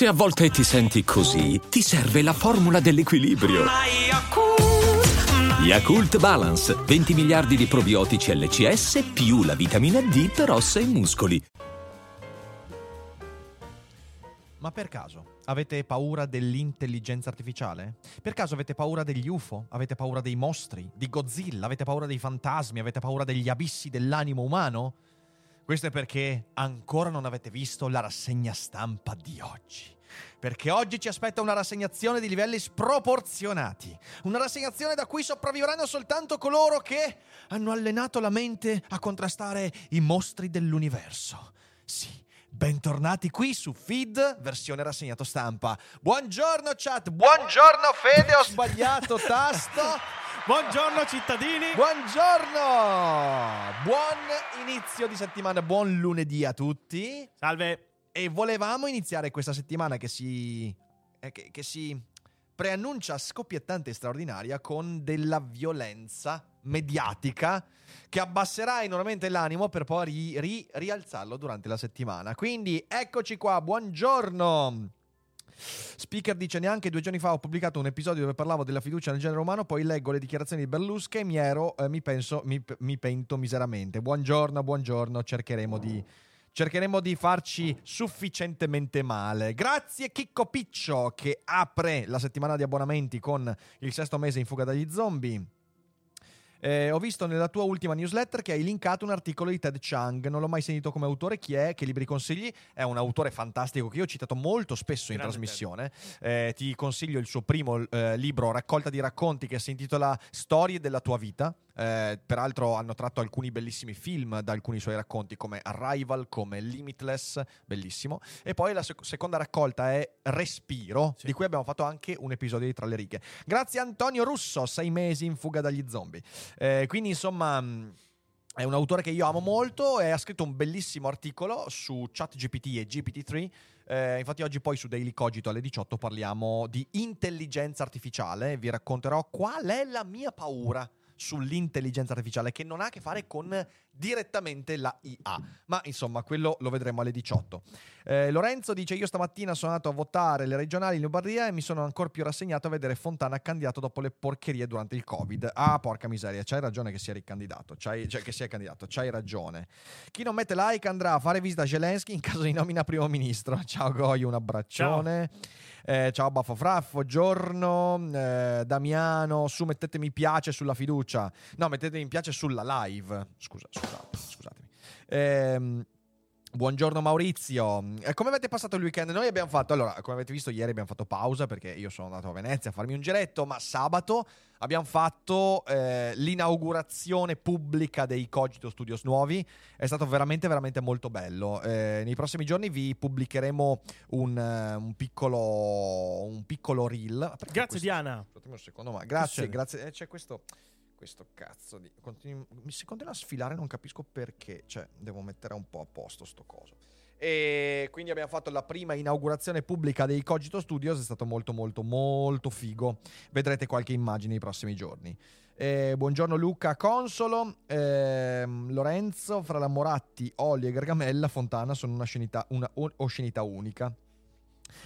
Se a volte ti senti così, ti serve la formula dell'equilibrio. Yakult Balance, 20 miliardi di probiotici LCS più la vitamina D per ossa e muscoli. Ma per caso avete paura dell'intelligenza artificiale? Per caso avete paura degli UFO? Avete paura dei mostri? Di Godzilla? Avete paura dei fantasmi? Avete paura degli abissi dell'animo umano? Questo è perché ancora non avete visto la rassegna stampa di oggi. Perché oggi ci aspetta una rassegnazione di livelli sproporzionati. Una rassegnazione da cui sopravvivranno soltanto coloro che hanno allenato la mente a contrastare i mostri dell'universo. Sì, Bentornati qui su Feed, versione rassegnato stampa. Buongiorno chat, buongiorno Fede, ho sbagliato tasto. Buongiorno cittadini. Buongiorno. Buon inizio di settimana, buon lunedì a tutti. Salve. E volevamo iniziare questa settimana che si eh, che, che si preannuncia scoppiettante e straordinaria con della violenza mediatica che abbasserà enormemente l'animo per poi ri- ri- rialzarlo durante la settimana. Quindi eccoci qua, buongiorno. Speaker dice neanche due giorni fa ho pubblicato un episodio dove parlavo della fiducia nel genere umano, poi leggo le dichiarazioni di Berlusca e mi ero, eh, mi penso, mi, mi pento miseramente. Buongiorno, buongiorno, cercheremo di cercheremo di farci sufficientemente male. Grazie Chicco Piccio che apre la settimana di abbonamenti con il sesto mese in fuga dagli zombie. Eh, ho visto nella tua ultima newsletter che hai linkato un articolo di Ted Chang. Non l'ho mai sentito come autore. Chi è? Che libri consigli? È un autore fantastico che io ho citato molto spesso in Grande trasmissione. Eh, ti consiglio il suo primo eh, libro, raccolta di racconti, che si intitola Storie della tua vita. Eh, peraltro hanno tratto alcuni bellissimi film da alcuni suoi racconti, come Arrival, come Limitless, bellissimo. E poi la sec- seconda raccolta è Respiro, Sì. di cui abbiamo fatto anche un episodio di Tra le righe. Grazie Antonio Russo, sei mesi in fuga dagli zombie. Eh, quindi insomma... mh, È un autore che io amo molto e ha scritto un bellissimo articolo su ChatGPT e GPT-3. Eh, infatti oggi poi su Daily Cogito alle 18 parliamo di intelligenza artificiale. Vi racconterò qual è la mia paura sull'intelligenza artificiale che non ha a che fare con direttamente la IA. Ma insomma, quello lo vedremo alle 18. Eh, Lorenzo dice: Io stamattina sono andato a votare le regionali in Lombardia e mi sono ancora più rassegnato a vedere Fontana candidato dopo le porcherie durante il Covid. Ah, porca miseria, c'hai ragione che sia ricandidato. C'hai, cioè, che sia candidato, c'hai ragione. Chi non mette like andrà a fare visita a Zelensky in caso di nomina primo ministro. Ciao Goio, un abbraccione. Eh, ciao Baffo Fraffo, giorno, eh, Damiano, su mettete mi piace sulla fiducia. No, mettete mi piace sulla live. Scusa, scusate, scusatemi. Ehm, Buongiorno Maurizio, Eh, come avete passato il weekend? Noi abbiamo fatto, allora, come avete visto ieri abbiamo fatto pausa perché io sono andato a Venezia a farmi un giretto, ma sabato abbiamo fatto eh, l'inaugurazione pubblica dei Cogito Studios nuovi, è stato veramente veramente molto bello. Eh, nei prossimi giorni vi pubblicheremo un, eh, un piccolo, un piccolo reel. Aspetta, Grazie questo- Diana. Secondo, grazie, grazie. Eh, c'è questo, questo cazzo di. continui- mi si continua a sfilare, non capisco perché. Cioè, devo mettere un po' a posto sto coso. E quindi abbiamo fatto la prima inaugurazione pubblica dei Cogito Studios. È stato molto, molto, molto figo. Vedrete qualche immagine nei prossimi giorni. Eh, buongiorno Luca Consolo, Ehm, Lorenzo, fra la Moratti, Olli e Gargamella, Fontana sono una scenità, una oscenità unica.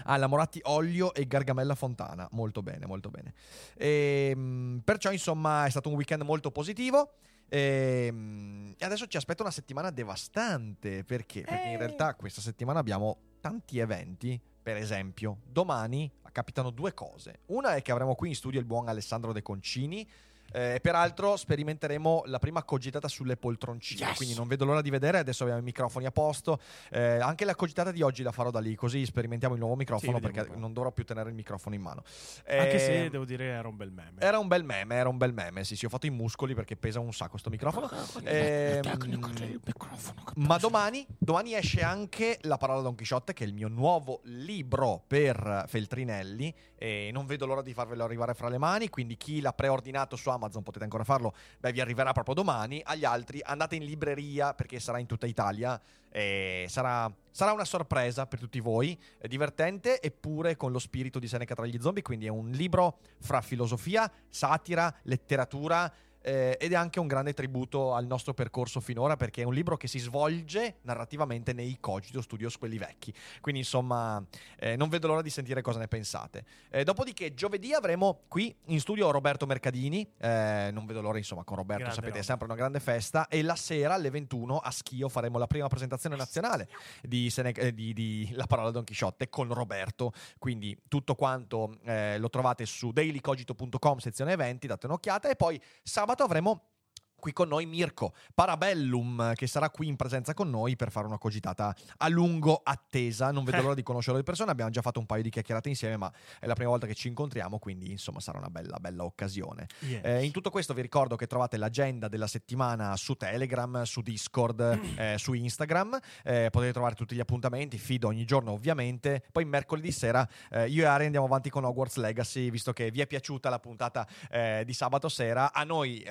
Ah, la Moratti Olio e Gargamella Fontana. Molto bene, molto bene. Ehm, perciò, insomma, è stato un weekend molto positivo. Ehm, E adesso ci aspetta una settimana devastante. Perché? Perché in Eh. realtà questa settimana abbiamo tanti eventi. Per esempio, domani capitano due cose. Una è che avremo qui in studio il buon Alessandro De Concini. Eh, peraltro sperimenteremo la prima cogitata sulle poltroncine. Yes! Quindi non vedo l'ora di vedere. Adesso abbiamo i microfoni a posto. Eh, anche la cogitata di oggi la farò da lì, così sperimentiamo il nuovo microfono Sì, perché non dovrò più tenere il microfono in mano. Anche Eh, se devo dire era un bel meme. era un bel meme, era un bel meme. Sì, sì, ho fatto i muscoli perché pesa un sacco sto microfono. Ehm, ma domani, domani esce anche La parola Don Chisciotte, che è il mio nuovo libro per Feltrinelli. E non vedo l'ora di farvelo arrivare fra le mani. Quindi, chi l'ha preordinato su Amazon potete ancora farlo. Beh, vi arriverà proprio domani. Agli altri, andate in libreria perché sarà in tutta Italia. Sarà, sarà una sorpresa per tutti voi. È divertente, eppure con lo spirito di Seneca tra gli zombie. Quindi, è un libro fra filosofia, satira, letteratura eh, ed è anche un grande tributo al nostro percorso finora perché è un libro che si svolge narrativamente nei Cogito Studios, quelli vecchi. Quindi insomma eh, non vedo l'ora di sentire cosa ne pensate. Eh, dopodiché giovedì avremo qui in studio Roberto Mercadini, eh, non vedo l'ora insomma con Roberto, Grande sapete è roba. sempre una grande festa e la sera alle 21 a Schio faremo la prima presentazione nazionale di, Sene- eh, di- di La parola Don Chisciotte con Roberto. Quindi tutto quanto eh, lo trovate su dailycogito.com, sezione eventi, date un'occhiata. E poi sabato avremo qui con noi Mirko Parabellum, che sarà qui in presenza con noi per fare una cogitata a lungo attesa. Non vedo Eh. l'ora di conoscerlo di persona. Abbiamo già fatto un paio di chiacchierate insieme, ma è la prima volta che ci incontriamo, quindi insomma sarà una bella, bella occasione. Yes. Eh, in tutto questo vi ricordo che trovate l'agenda della settimana su Telegram, su Discord, eh, su Instagram. Eh, potete trovare tutti gli appuntamenti, feed ogni giorno ovviamente. Poi mercoledì sera eh, io e Ari andiamo avanti con Hogwarts Legacy, visto che vi è piaciuta la puntata eh, di sabato sera. A noi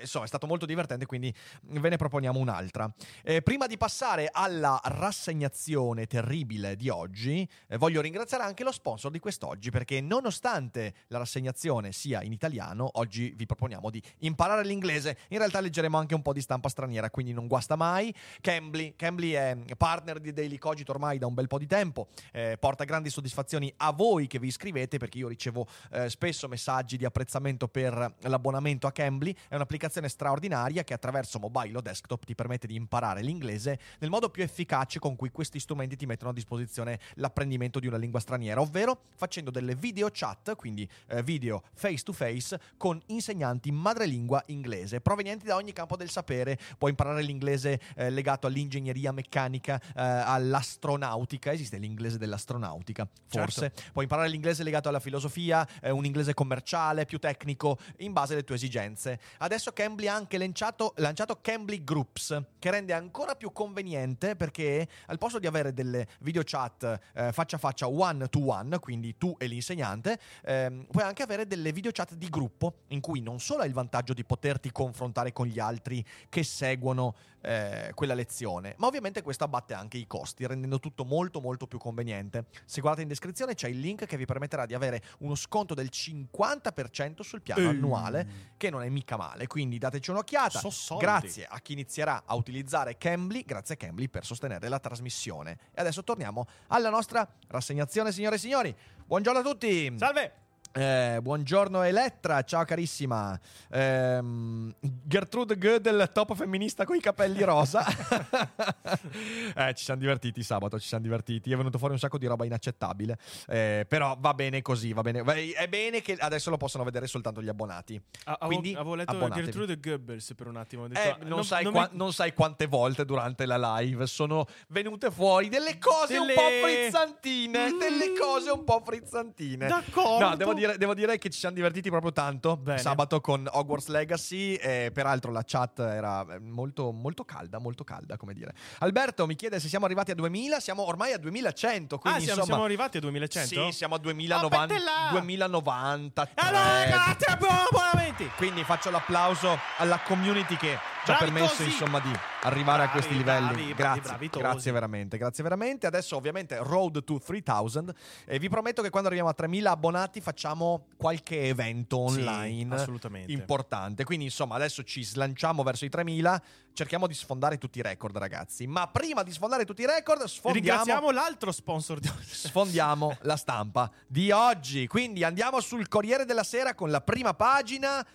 insomma è stato molto divertente, quindi ve ne proponiamo un'altra. Eh, prima di passare alla rassegnazione terribile di oggi, eh, voglio ringraziare anche lo sponsor di quest'oggi, perché nonostante la rassegnazione sia in italiano, oggi vi proponiamo di imparare l'inglese. In realtà leggeremo anche un po' di stampa straniera, quindi non guasta mai. Cambly, Cambly è partner di Daily Cogito ormai da un bel po' di tempo, eh, porta grandi soddisfazioni a voi che vi iscrivete, perché io ricevo eh, spesso messaggi di apprezzamento per l'abbonamento a Cambly. È un'applicazione straordinaria che attraverso mobile o desktop ti permette di imparare l'inglese nel modo più efficace con cui questi strumenti ti mettono a disposizione l'apprendimento di una lingua straniera, ovvero facendo delle video chat, quindi eh, video face to face con insegnanti madrelingua inglese provenienti da ogni campo del sapere. Puoi imparare l'inglese eh, legato all'ingegneria meccanica, eh, all'astronautica, esiste l'inglese dell'astronautica, forse. Puoi imparare l'inglese legato alla filosofia, eh, un inglese commerciale, più tecnico, in base alle tue esigenze. Adesso Cambly ha anche lanciato, lanciato Cambly Groups, che rende ancora più conveniente perché al posto di avere delle video chat eh, faccia a faccia one to one, quindi tu e l'insegnante, ehm, puoi anche avere delle video chat di gruppo in cui non solo hai il vantaggio di poterti confrontare con gli altri che seguono eh, quella lezione, ma ovviamente questo abbatte anche i costi, rendendo tutto molto molto più conveniente. Se guardate in descrizione c'è il link che vi permetterà di avere uno sconto del 50% sul piano Ehi. annuale, che non è mica male, quindi dateci un'occhiata. So. Grazie a chi inizierà a utilizzare Cambly, grazie a Cambly per sostenere la trasmissione. E adesso torniamo alla nostra rassegnazione, signore e signori. Buongiorno a tutti. Salve! Eh, buongiorno Elettra, ciao carissima. Ehm, Gertrude Gödel, top femminista con i capelli rosa. eh, ci siamo divertiti sabato, ci siamo divertiti. È venuto fuori un sacco di roba inaccettabile. Eh, però va bene così, va bene. È bene che adesso lo possono vedere soltanto gli abbonati. A- avevo, Quindi, avevo letto abbonatevi. Gertrude Goebbels per un attimo. Detto, Eh, ah, non, sai non qua- mi- non sai quante volte durante la live sono venute fuori delle cose Delle- un po' frizzantine. Mm. Delle cose un po' frizzantine. D'accordo. No, devo dire, devo dire che ci siamo divertiti proprio tanto Bene. sabato con Hogwarts Legacy. E peraltro la chat era eh, molto, molto calda, molto calda, come dire. Alberto mi chiede se siamo arrivati a 2000. Siamo ormai a 2100. Ah, Quindi siamo, insomma, siamo arrivati a 2100? Sì, siamo a Oh, 2090, pettella! 2093. Allora, grazie, buon abbonamenti! Quindi faccio l'applauso alla community che ci ha permesso insomma di arrivare a Bravi, questi livelli. bravi, grazie, bravi grazie veramente, grazie veramente. Adesso ovviamente Road to 3000 e vi prometto che quando arriviamo a 3000 abbonati facciamo qualche evento Sì, online assolutamente. importante. Quindi insomma adesso ci slanciamo verso i 3000, cerchiamo di sfondare tutti i record ragazzi. Ma prima di sfondare tutti i record sfondiamo Ringraziamo l'altro sponsor di oggi. sfondiamo la stampa di oggi. Quindi andiamo sul Corriere della Sera con la prima pagina.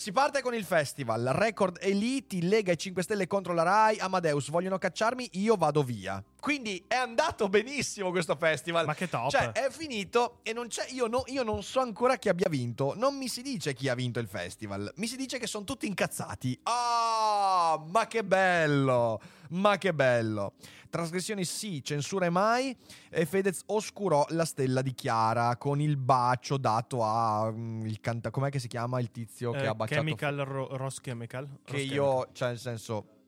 Si parte con il festival, Record Elite, Lega e 5 Stelle contro la Rai, Amadeus vogliono cacciarmi, io vado via. Quindi è andato benissimo questo festival. Ma che top. Cioè, è finito e non c'è. Io, no- io non so ancora chi abbia vinto. Non mi si dice chi ha vinto il festival. Mi si dice che sono tutti incazzati. Ah, ma che bello! Ma che bello! Trasgressioni sì, censure mai. E Fedez oscurò la stella di Chiara con il bacio dato a. mm, il canta- com'è che si chiama il tizio che Eh, ha baciato? Chemical, Ro- Ross Chemical. che Ross io, cioè, nel senso. Chemical.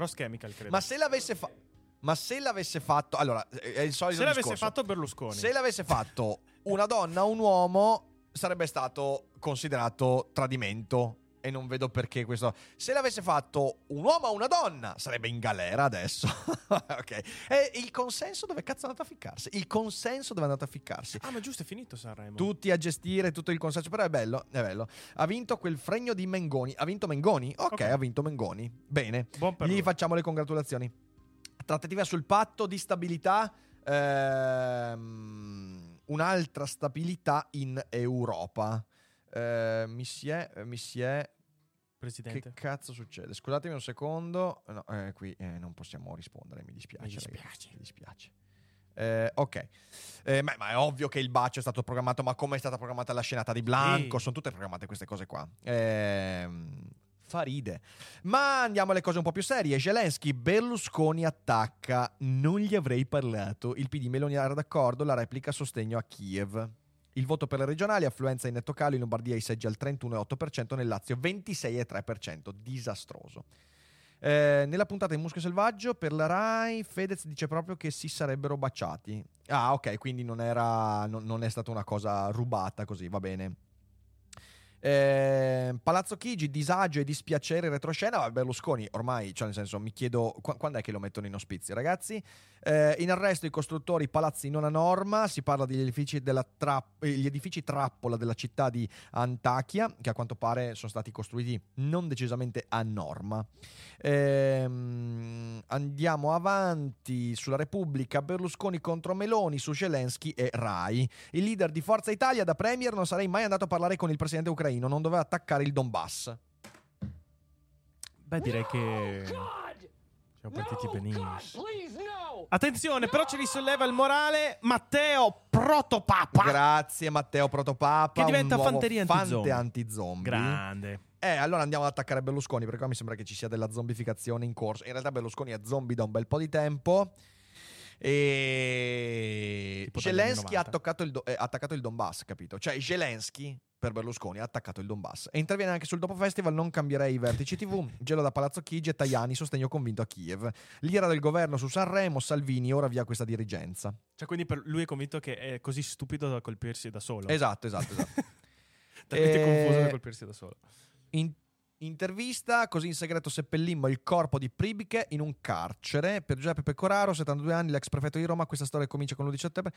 Ross Chemical, credo. Ma se l'avesse fatto. Ma se l'avesse fatto. Allora, è il solito se l'avesse discorso. fatto Berlusconi. Se l'avesse fatto una donna o un uomo, sarebbe stato considerato tradimento e non vedo perché questo. Se l'avesse fatto un uomo o una donna, sarebbe in galera adesso. ok. E il consenso dove cazzo è andato a ficcarsi? Il consenso dove è andato a ficcarsi? Ah, ma giusto, è finito Sanremo. Tutti a gestire tutto il consenso, però è bello, è bello. Ha vinto quel fregno di Mengoni. Ha vinto Mengoni? Ok, Ok. ha vinto Mengoni. Bene. Buon per Gli lui. facciamo le congratulazioni. Trattativa sul patto di stabilità. ehm, un'altra stabilità in Europa. Eh, mi si è. Mi si è. Presidente. Che cazzo succede? Scusatemi un secondo. No, eh, qui eh, non possiamo rispondere, mi dispiace. Mi ragazzi, dispiace. mi dispiace. Eh, ok, Eh, ma, ma è ovvio che il bacio è stato programmato, ma come è stata programmata la scenata di Blanco? Sì. Sono tutte programmate queste cose qua. Ehm, fa ride. Ma andiamo alle cose un po' più serie. Zelensky, Berlusconi attacca. Non gli avrei parlato. Il PD Meloni era d'accordo, la replica sostegno a Kiev. Il voto per le regionali, affluenza in netto calo in Lombardia i seggi al 31,8%, nel Lazio 26,3%. Disastroso. Eh, nella puntata di Muschio Selvaggio per la Rai Fedez dice proprio che si sarebbero baciati. Ah, ok, quindi non, era, non, non è stata una cosa rubata così, va bene. Eh, Palazzo Chigi, disagio e dispiacere retroscena. Vabbè, Berlusconi, ormai, cioè nel senso, mi chiedo qua- quando è che lo mettono in ospizio, ragazzi. Eh, in arresto i costruttori palazzi non a norma. Si parla degli edifici, trapp- eh, gli edifici trappola della città di Antakya, che a quanto pare sono stati costruiti non decisamente a norma. Ehm, andiamo avanti sulla Repubblica. Berlusconi contro Meloni su Zelensky e Rai. Il leader di Forza Italia da Premier non sarei mai andato a parlare con il presidente ucraino, non doveva attaccare il Donbass. Beh, direi che siamo partiti benissimo. Attenzione, però ci risolleva il morale Matteo Protopapa. Grazie Matteo Protopapa. Che diventa un nuovo fanteria fante antizombie. antizombie. Grande. Eh, allora andiamo ad attaccare Berlusconi, perché qua mi sembra che ci sia della zombificazione in corso. In realtà Berlusconi è zombie da un bel po' di tempo. E Zelensky ha 90. attaccato, il Do- eh, attaccato il Donbass, capito? Cioè Zelensky per Berlusconi ha attaccato il Donbass. E interviene anche sul dopo festival, non cambierei i vertici TV. Gelo da Palazzo Chigi e Tajani, sostegno convinto a Kiev. L'ira del governo su Sanremo, Salvini, ora via questa dirigenza. Cioè, quindi per lui è convinto che è così stupido da colpirsi da solo. Esatto, esatto, esatto. Talmente Eh, confuso da colpirsi da solo. In- intervista, così in segreto seppellimmo il corpo di Pribike in un carcere. Per Giuseppe Pecoraro, 72 anni, l'ex prefetto di Roma, questa storia comincia con l'11 settembre.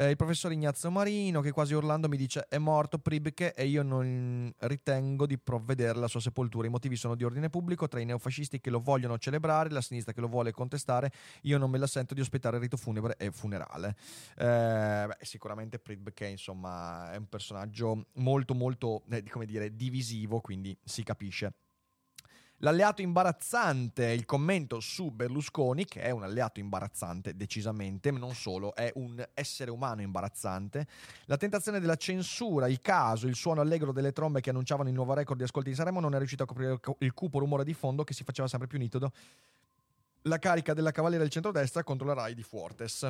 Eh, il professor Ignazio Marino, che quasi urlando mi dice è morto Pribike e io non ritengo di provvedere alla sua sepoltura. I motivi sono di ordine pubblico, tra i neofascisti che lo vogliono celebrare, la sinistra che lo vuole contestare. Io non me la sento di ospitare il rito funebre e funerale. Eh, beh, sicuramente Pribke, insomma, è un personaggio molto, molto, eh, come dire, divisivo, quindi si capisce. L'alleato imbarazzante, il commento su Berlusconi, che è un alleato imbarazzante, decisamente, ma non solo, è un essere umano imbarazzante. La tentazione della censura, il caso, il suono allegro delle trombe che annunciavano il nuovo record di ascolti di Sanremo non è riuscito a coprire il cu- il cupo rumore di fondo che si faceva sempre più nitido. La carica della cavaliera del centrodestra contro la Rai di Fuortes.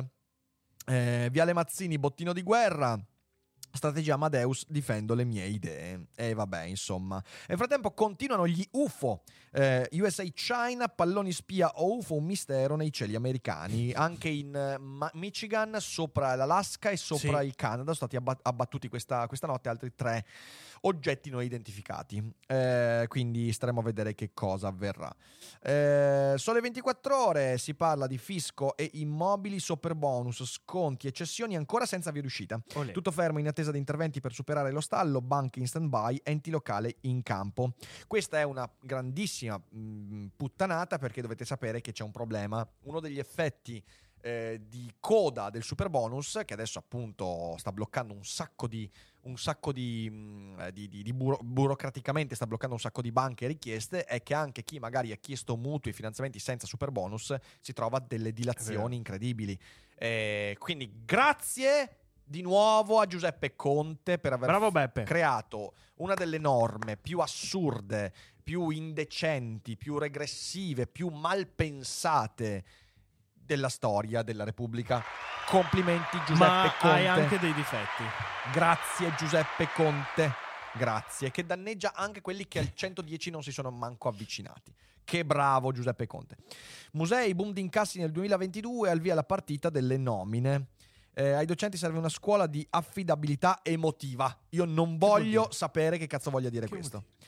Eh, Viale Mazzini, bottino di guerra. Strategia Amadeus, difendo le mie idee. E vabbè, insomma. Nel frattempo continuano gli UFO. Eh, USA China, palloni spia o UFO, un mistero nei cieli americani. Anche in eh, Ma- Michigan, sopra l'Alaska e sopra Sì. il Canada sono stati abba- abbattuti questa, questa notte altri tre oggetti non identificati. Eh, quindi staremo a vedere che cosa avverrà. Eh, sole 24 ore si parla di fisco e immobili, super bonus, sconti e cessioni ancora senza via d'uscita. Olè. Tutto fermo in attesa di interventi per superare lo stallo, banche in stand-by, enti locali in campo. Questa è una grandissima mh, puttanata perché dovete sapere che c'è un problema. Uno degli effetti eh, di coda del super bonus, che adesso appunto sta bloccando un sacco di, un sacco di, mh, eh, di- di- di buro- burocraticamente sta bloccando un sacco di banche e richieste, è che anche chi magari ha chiesto mutui e finanziamenti senza super bonus si trova delle dilazioni incredibili. Eh, quindi grazie di nuovo a Giuseppe Conte per aver creato una delle norme più assurde, più indecenti, più regressive, più malpensate della storia della Repubblica. Complimenti Giuseppe Ma Conte. hai anche dei difetti. Grazie Giuseppe Conte. Grazie, che danneggia anche quelli che al 110 non si sono manco avvicinati. Che bravo Giuseppe Conte. Musei, boom di incassi nel 2022, al via la partita delle nomine. Eh, ai docenti serve una scuola di affidabilità emotiva. Io non voglio sapere che cazzo voglia dire Che questo. vuol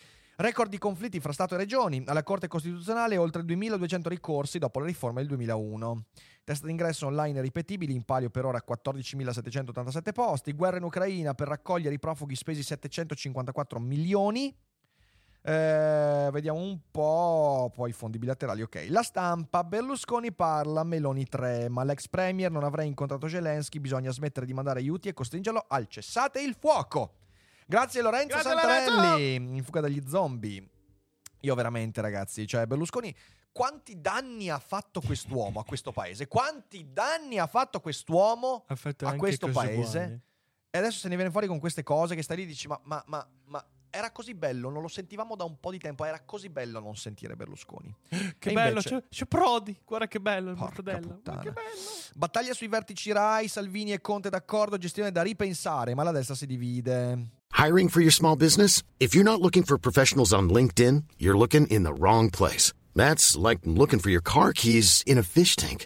Record di conflitti fra Stato e Regioni. Alla Corte Costituzionale oltre 2.200 ricorsi dopo la riforma del 2001. Test d'ingresso online ripetibili, in palio per ora 14.787 posti. Guerra in Ucraina per raccogliere i profughi spesi 754 milioni. Eh, vediamo un po'. Poi fondi bilaterali, ok. La stampa, Berlusconi parla, Meloni 3, ma l'ex premier non avrà incontrato Zelensky, bisogna smettere di mandare aiuti e costringerlo al cessate il fuoco. Grazie Lorenzo Grazie, Santarelli, in fuga dagli zombie. Io veramente ragazzi, cioè Berlusconi quanti danni ha fatto quest'uomo a questo paese? Quanti danni ha fatto quest'uomo fatto a questo paese? buone. E adesso se ne viene fuori con queste cose che stai lì e dici ma, ma, ma, ma era così bello, non lo sentivamo da un po' di tempo, era così bello non sentire Berlusconi. Che E bello, invece- c'è, c'è Prodi. Guarda che bello il Porca mortadello. Ma puttana. che bello. Battaglia sui vertici Rai, Salvini e Conte d'accordo, gestione da ripensare, ma la destra si divide. Hiring for your small business? If you're not looking for professionals on LinkedIn, you're looking in the wrong place. That's like looking for your car keys in a fish tank.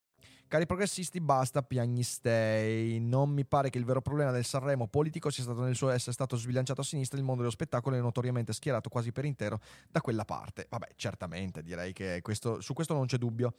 Cari progressisti, basta piagnistei. Non mi pare che il vero problema del Sanremo politico sia stato nel suo essere stato sbilanciato a sinistra. Il mondo dello spettacolo è notoriamente schierato quasi per intero da quella parte. Vabbè, certamente direi che questo- su questo non c'è dubbio.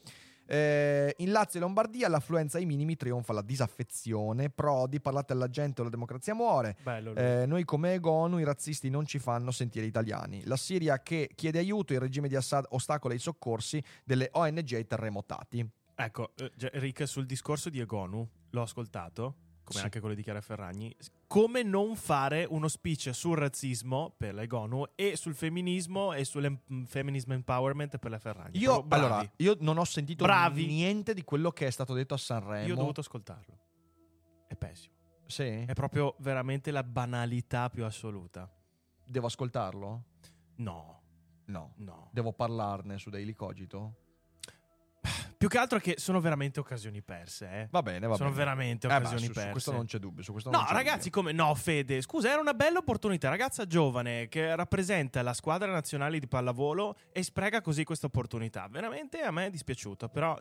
Eh, in Lazio e Lombardia l'affluenza ai minimi trionfa la disaffezione. Prodi, parlate alla gente o la democrazia muore. Bello. Eh, noi come Egonu i razzisti non ci fanno sentire italiani. La Siria che chiede aiuto, il regime di Assad ostacola i soccorsi delle ONG terremotati. Ecco, eh, Rick, sul discorso di Egonu, l'ho ascoltato, come Sì. anche quello di Chiara Ferragni, come non fare uno speech sul razzismo per la Egonu e sul femminismo e sul feminism empowerment per la Ferragni. Io, allora, io non ho sentito Bravi. niente di quello che è stato detto a Sanremo. Io ho dovuto ascoltarlo. È pessimo. Sì? È proprio veramente la banalità più assoluta. Devo ascoltarlo? No, No. no. Devo parlarne su Daily Cogito? Più che altro che sono veramente occasioni perse, eh. Va bene, va Sono bene. veramente Eh, occasioni su, su perse. questo non c'è dubbio. Su questo No, ragazzi, come no, Fede, scusa, era una bella opportunità. Ragazza giovane che rappresenta la squadra nazionale di pallavolo e spreca così questa opportunità. Veramente a me è dispiaciuto, però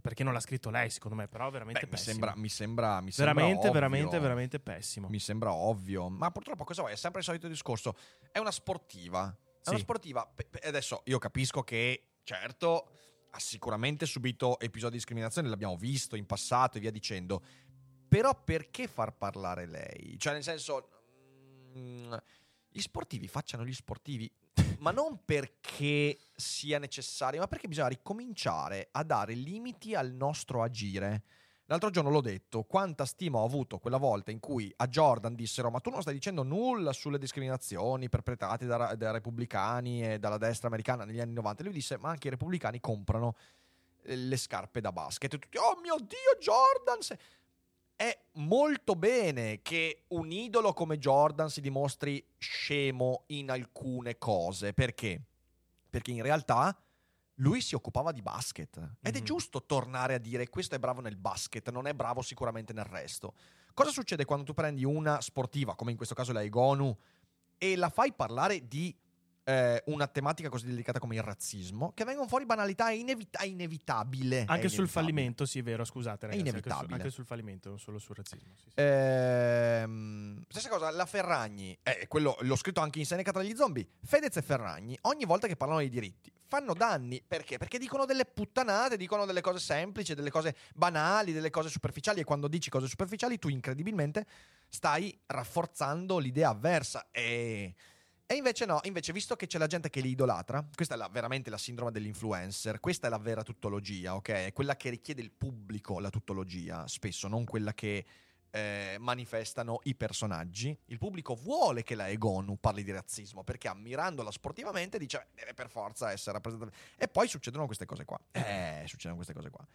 perché non l'ha scritto lei, secondo me, però veramente Beh, mi pessimo. sembra, mi sembra, mi sembra veramente, ovvio. veramente, veramente pessimo. Mi sembra ovvio. Ma purtroppo cosa vuoi? È sempre il solito discorso. È una sportiva. È una Sì. sportiva. Pe- pe- Adesso io capisco che, certo, ha sicuramente subito episodi di discriminazione, l'abbiamo visto in passato e via dicendo. Però perché far parlare lei? Cioè, nel senso, mm, gli sportivi facciano gli sportivi, ma non perché sia necessario, ma perché bisogna ricominciare a dare limiti al nostro agire. L'altro giorno l'ho detto, quanta stima ho avuto quella volta in cui a Jordan dissero ma tu non stai dicendo nulla sulle discriminazioni perpetrate da, dai repubblicani e dalla destra americana negli anni 90. E lui disse ma anche i repubblicani comprano eh, le scarpe da basket. E tutti, oh mio Dio, Jordan! se-" È molto bene che un idolo come Jordan si dimostri scemo in alcune cose. Perché? Perché in realtà lui si occupava di basket. Ed è Mhm. giusto tornare a dire questo è bravo nel basket, non è bravo sicuramente nel resto. Cosa succede quando tu prendi una sportiva, come in questo caso la Egonu, e la fai parlare di eh, una tematica così delicata come il razzismo, che vengono fuori banalità, è, inevita- è inevitabile. è Anche sul inevitabile. fallimento, sì, vero, scusate, ragazzi. anche su- inevitabile. Anche, sul fallimento, non solo sul razzismo. sì, sì. Ehm, stessa cosa, la Ferragni, eh, quello l'ho scritto anche in Seneca tra gli zombie. Fedez e Ferragni, ogni volta che parlano di diritti, fanno danni. Perché? Perché dicono delle puttanate, dicono delle cose semplici, delle cose banali, delle cose superficiali. E quando dici cose superficiali, tu incredibilmente stai rafforzando l'idea avversa. E. E invece no, invece visto che c'è la gente che li idolatra, questa è la- veramente la sindrome dell'influencer, questa è la vera tuttologia, ok? È quella che richiede il pubblico la tuttologia, spesso, non quella che eh, manifestano i personaggi. Il pubblico vuole che la Egonu parli di razzismo perché ammirandola sportivamente dice "Beh, deve per forza essere rappresentata. E poi succedono queste cose qua. Eh, succedono queste cose qua.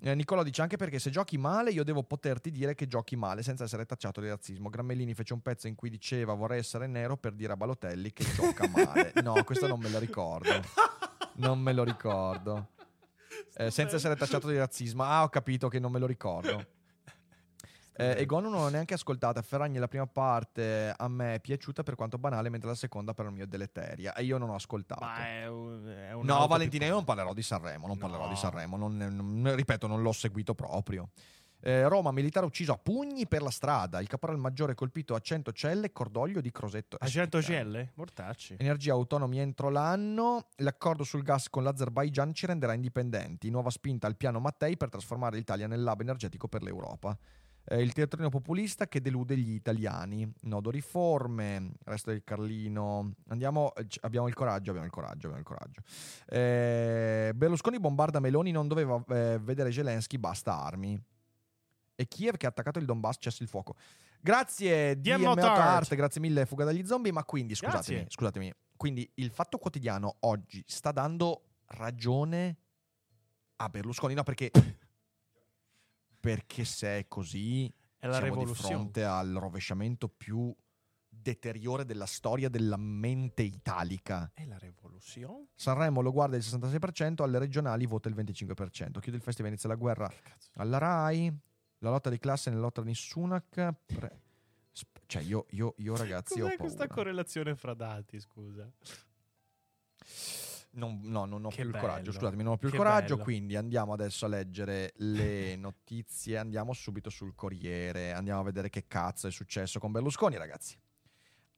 Eh, Nicola dice anche perché se giochi male io devo poterti dire che giochi male senza essere tacciato di razzismo. Grammellini fece un pezzo in cui diceva vorrei essere nero per dire a Balotelli che gioca male. No, questo non me lo ricordo. Non me lo ricordo. Eh, senza essere tacciato di razzismo. Ah, ho capito che non me lo ricordo. Eh, Egon non l'ho neanche ascoltata. Ferragni la prima parte a me è piaciuta per quanto banale, mentre la seconda per il mio deleteria. E io non ho ascoltato. È, un- è un No, Valentina, io non parlerò di Sanremo. Non parlerò No. di Sanremo. non- non- ripeto, non l'ho seguito proprio. Eh, Roma, militare ucciso a pugni per la strada. Il caporal maggiore colpito a 100 celle, cordoglio di Crosetto. A Eh, 100 sì, celle? Mortacci. Energia autonomi entro l'anno. L'accordo sul gas con l'Azerbaigian ci renderà indipendenti. Nuova spinta al piano Mattei per trasformare l'Italia nel lab energetico per l'Europa. Eh, il teatrino populista che delude gli italiani. Nodo riforme. Resto del Carlino. Andiamo. eh, Abbiamo il coraggio. Abbiamo il coraggio. Abbiamo il coraggio. Eh, Berlusconi bombarda Meloni. Non doveva eh, vedere Zelensky. Basta armi. E Kiev che ha attaccato il Donbass. Cessa il fuoco. Grazie DM DMO. Art, grazie mille Fuga dagli zombie. Ma quindi, scusatemi, Grazie. scusatemi. Quindi il fatto quotidiano oggi sta dando ragione a Berlusconi? No, perché. Perché se è così, È la siamo di fronte al rovesciamento più deteriore della storia della mente italica. È la rivoluzione? Sanremo lo guarda il 66%, alle regionali vota il 25%. Chiude il festival, inizia la guerra alla RAI. La lotta di classe nella lotta di Sunak. Pre- cioè, io, io, io ragazzi, ho Cos'è paura. questa correlazione fra dati, scusa? Non, no, non ho Che più il bello. coraggio. Scusatemi, non ho più il Che coraggio. bello. Quindi andiamo adesso a leggere le notizie. Andiamo subito sul Corriere. Andiamo a vedere che cazzo è successo con Berlusconi, ragazzi.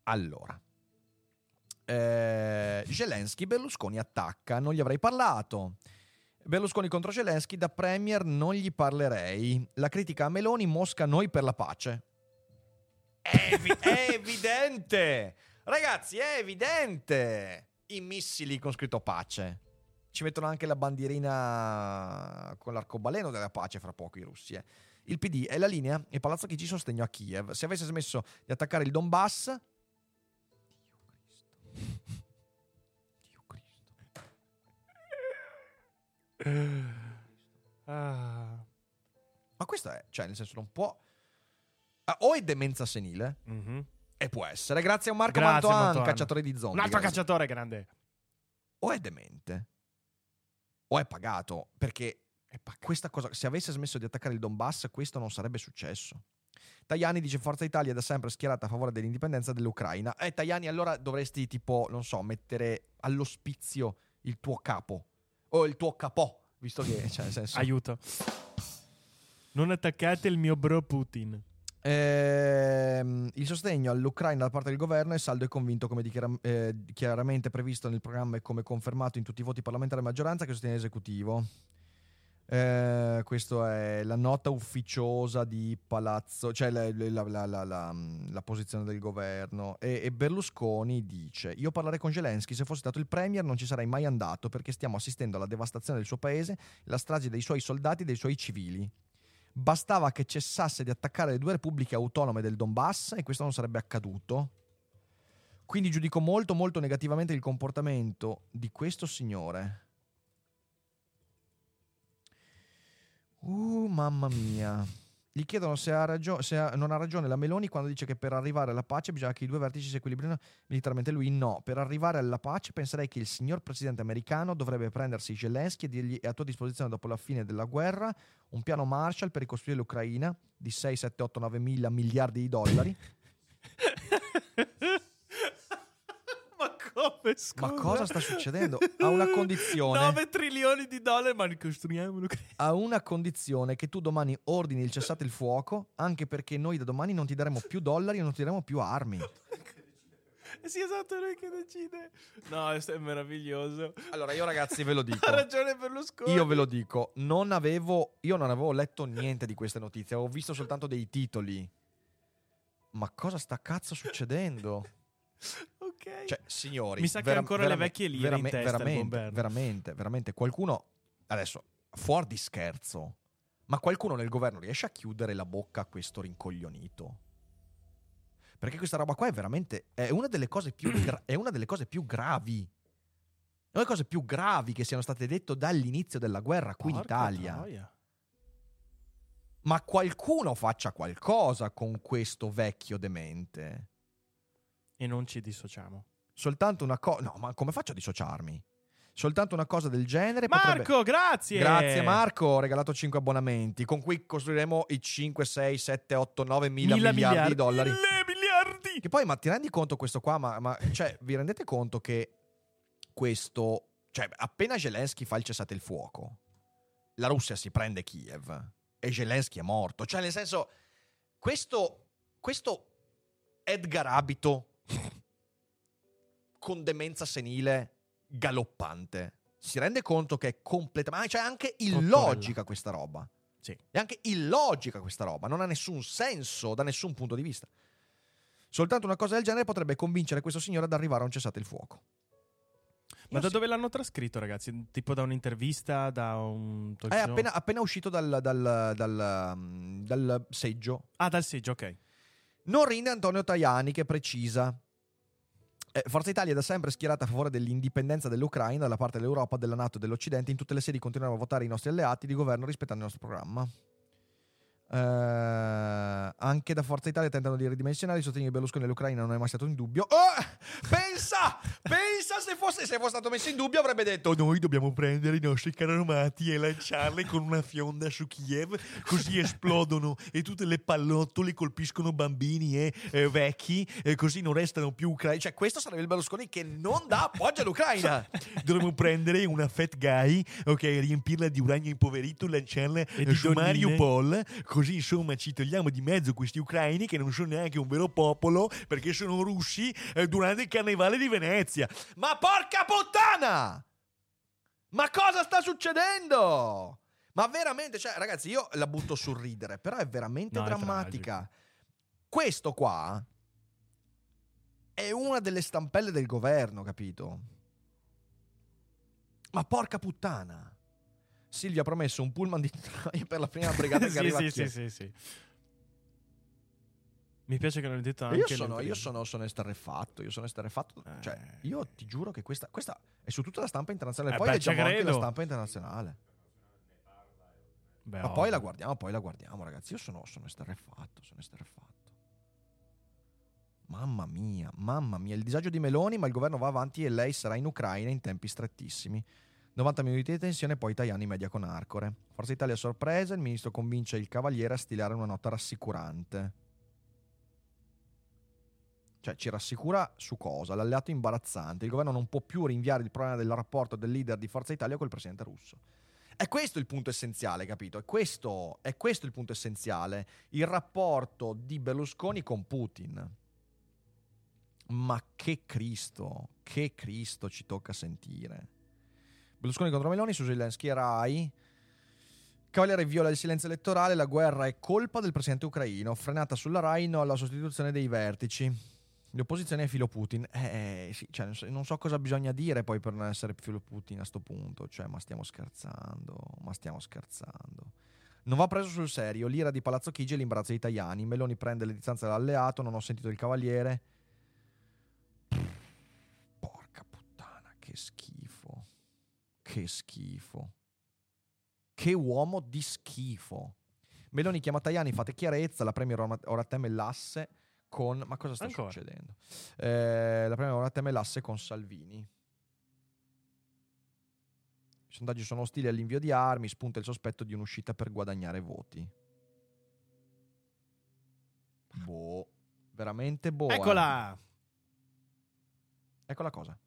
Allora, eh, Zelensky, Berlusconi attacca. Non gli avrei parlato. Berlusconi contro Zelensky, da Premier non gli parlerei. La critica a Meloni, Mosca noi per la pace. È, evi- è evidente! Ragazzi, è evidente! I missili con scritto pace. Ci mettono anche la bandierina con l'arcobaleno della pace fra poco i russi. eh. Il PD è la linea e Palazzo Chigi sostegno a Kiev. Se avesse smesso di attaccare il Donbass... Dio Cristo. Ah. Ma questo è, cioè, nel senso, non può. Ah, o è demenza senile, Mhm. E può essere, grazie a Marco Grazie, Mantoan, Mantoan. cacciatore di zombie. Un altro grazie. cacciatore grande. O è demente, o è pagato. Perché questa cosa, se avesse smesso di attaccare il Donbass, questo non sarebbe successo. Tajani dice Forza Italia è da sempre schierata a favore dell'indipendenza dell'Ucraina. Eh, Tajani, allora dovresti, tipo, non so, mettere all'ospizio il tuo capo. O il tuo capò, visto che, cioè, senso... Aiuto. Non attaccate il mio bro Putin. Ehm, il sostegno all'Ucraina da parte del governo è saldo e convinto, come dichiara- eh, chiaramente previsto nel programma e come confermato in tutti i voti parlamentari a maggioranza che sostiene l'esecutivo. Eh, questa è la nota ufficiosa di Palazzo, cioè la, la- la- la- la- la posizione del governo. E, e Berlusconi dice: Io parlerei con Zelensky. Se fossi stato il premier, non ci sarei mai andato perché stiamo assistendo alla devastazione del suo paese alla strage dei suoi soldati e dei suoi civili. Bastava che cessasse di attaccare le due repubbliche autonome del Donbass e questo non sarebbe accaduto. Quindi giudico molto molto negativamente il comportamento di questo signore. Uh, mamma mia. Gli chiedono se, ha ragio- se ha- non ha ragione la Meloni quando dice che per arrivare alla pace bisogna che i due vertici si equilibrino militarmente. Lui no. Per arrivare alla pace penserei che il signor presidente americano dovrebbe prendersi Zelensky e dirgli è a tua disposizione dopo la fine della guerra un piano Marshall per ricostruire l'Ucraina di 6, 7, 8, 9 mila miliardi di dollari. Ma come scusa? Ma cosa sta succedendo? Ha una condizione. 9 trilioni di dollari, ma ricostruiamo l'Ucraina. a una condizione che tu domani ordini il cessate il fuoco, anche perché noi da domani non ti daremo più dollari e non ti daremo più armi. Eh Sì, esatto, è lui che decide. No, questo è meraviglioso. Allora, io ragazzi ve lo dico. Ha ragione Berlusconi. Io ve lo dico, non avevo, io non avevo letto niente di queste notizie, avevo visto soltanto dei titoli. Ma cosa sta cazzo succedendo? Ok. Cioè, signori, Mi sa che vera- ancora le verame- vecchie lire in testa veramente, veramente, veramente, qualcuno adesso fuori di scherzo, ma qualcuno nel governo riesce a chiudere la bocca a questo rincoglionito? Perché questa roba qua è veramente è una delle cose più gra- è una delle cose più gravi. Una delle cose più gravi che siano state dette dall'inizio della guerra qui in Porca Italia. troia. Ma qualcuno faccia qualcosa con questo vecchio demente. E non ci dissociamo. soltanto una cosa. No, ma come faccio a dissociarmi? Soltanto una cosa del genere Marco, potrebbe... grazie. Grazie Marco, ho regalato 5 abbonamenti, con cui costruiremo i 5, 6, 7, 8, 9 mila, Mila miliardi, di dollari. Mille miliardi. Che poi, ma ti rendi conto questo qua? Ma, ma- cioè, vi rendete conto che questo, cioè, appena Zelensky fa il cessate il fuoco, la Russia si prende Kiev e Zelensky è morto. Cioè, nel senso, questo, questo Edgar Abito con demenza senile galoppante si rende conto che è completamente. Cioè, è anche illogica questa roba. Sì. È anche illogica questa roba, non ha nessun senso da nessun punto di vista. Soltanto una cosa del genere potrebbe convincere questo signore ad arrivare a un cessate il fuoco. Ma Io da sì. dove l'hanno trascritto, ragazzi? Tipo da un'intervista, da un È appena, appena uscito dal, dal- dal, um, dal seggio. Ah, dal seggio, ok. Non rinde Antonio Tajani che precisa. Eh, Forza Italia è da sempre schierata a favore dell'indipendenza dell'Ucraina dalla parte dell'Europa, della Nato e dell'Occidente. In tutte le sedi continueremo a votare i nostri alleati di governo rispettando il nostro programma. Eh, anche da Forza Italia tentano di ridimensionare il sostegno di Berlusconi all'Ucraina non è mai stato in dubbio. Oh, pensa! Pensa se fosse, se fosse stato messo in dubbio avrebbe detto noi dobbiamo prendere i nostri carri armati e lanciarli con una fionda su Kiev così esplodono e tutte le pallottole colpiscono bambini e eh, vecchi e così non restano più ucraini. Cioè questo sarebbe il Berlusconi che non dà appoggio all'Ucraina. Dovremmo prendere una fat guy, ok, riempirla di uranio impoverito, lanciarla E di su. Mariupol, così insomma ci togliamo di mezzo questi ucraini che non sono neanche un vero popolo perché sono russi eh, durante il carnevale di Venezia. Ma porca puttana! Ma cosa sta succedendo? Ma veramente, cioè, ragazzi, io la butto sul ridere, però è veramente No, è drammatica. Questo qua è una delle stampelle del governo, capito? Ma porca puttana. Silvia ha promesso un pullman di troia per la prima brigata che sì, a sì, sì, sì, sì. Mi piace che l'hanno detto Io anche sono, nel- io sono, sono esterrefatto, io sono esterrefatto. Eh. Cioè, io ti giuro che questa, questa è su tutta la stampa internazionale. Eh poi beh, leggiamo ci anche la stampa internazionale. Beh, Ma ovvio. poi la guardiamo, poi la guardiamo, ragazzi. Io sono, sono esterrefatto, sono esterrefatto. Mamma mia, mamma mia. Il disagio di Meloni, ma il governo va avanti e lei sarà in Ucraina in tempi strettissimi. 90 minuti di tensione, poi Tajani media con Arcore. Forza Italia a sorpresa, il ministro convince il cavaliere a stilare una nota rassicurante. Cioè, ci rassicura su cosa? L'alleato imbarazzante. Il governo non può più rinviare il problema del rapporto del leader di Forza Italia col presidente russo. È questo il punto essenziale, capito? È questo, è questo il punto essenziale. Il rapporto di Berlusconi con Putin. Ma che Cristo, che Cristo ci tocca sentire. Berlusconi contro Meloni su Zelensky e Rai. Cavaliere viola il silenzio elettorale, la guerra è colpa del presidente ucraino, frenata sulla Rai, no alla sostituzione dei vertici. Le opposizioni è filo Putin. Eh, sì, cioè, non so- cosa bisogna dire poi per non essere filo Putin a sto punto. Cioè, ma stiamo scherzando, ma stiamo scherzando. Non va preso sul serio. L'ira di Palazzo Chigi e l'imbarazzo dei italiani. Meloni prende le distanze dall'alleato, non ho sentito il cavaliere. Porca puttana, che schifo. Che schifo. Che uomo di schifo. Meloni chiama Tajani, fate chiarezza, la Premier ora- ora teme l'asse con... Ma cosa sta Ancora? succedendo? Eh, la Premier ora teme l'asse con Salvini. I sondaggi sono ostili all'invio di armi, spunta il sospetto di un'uscita per guadagnare voti. Boh, veramente boh. eh. Eccola! Eccola cosa.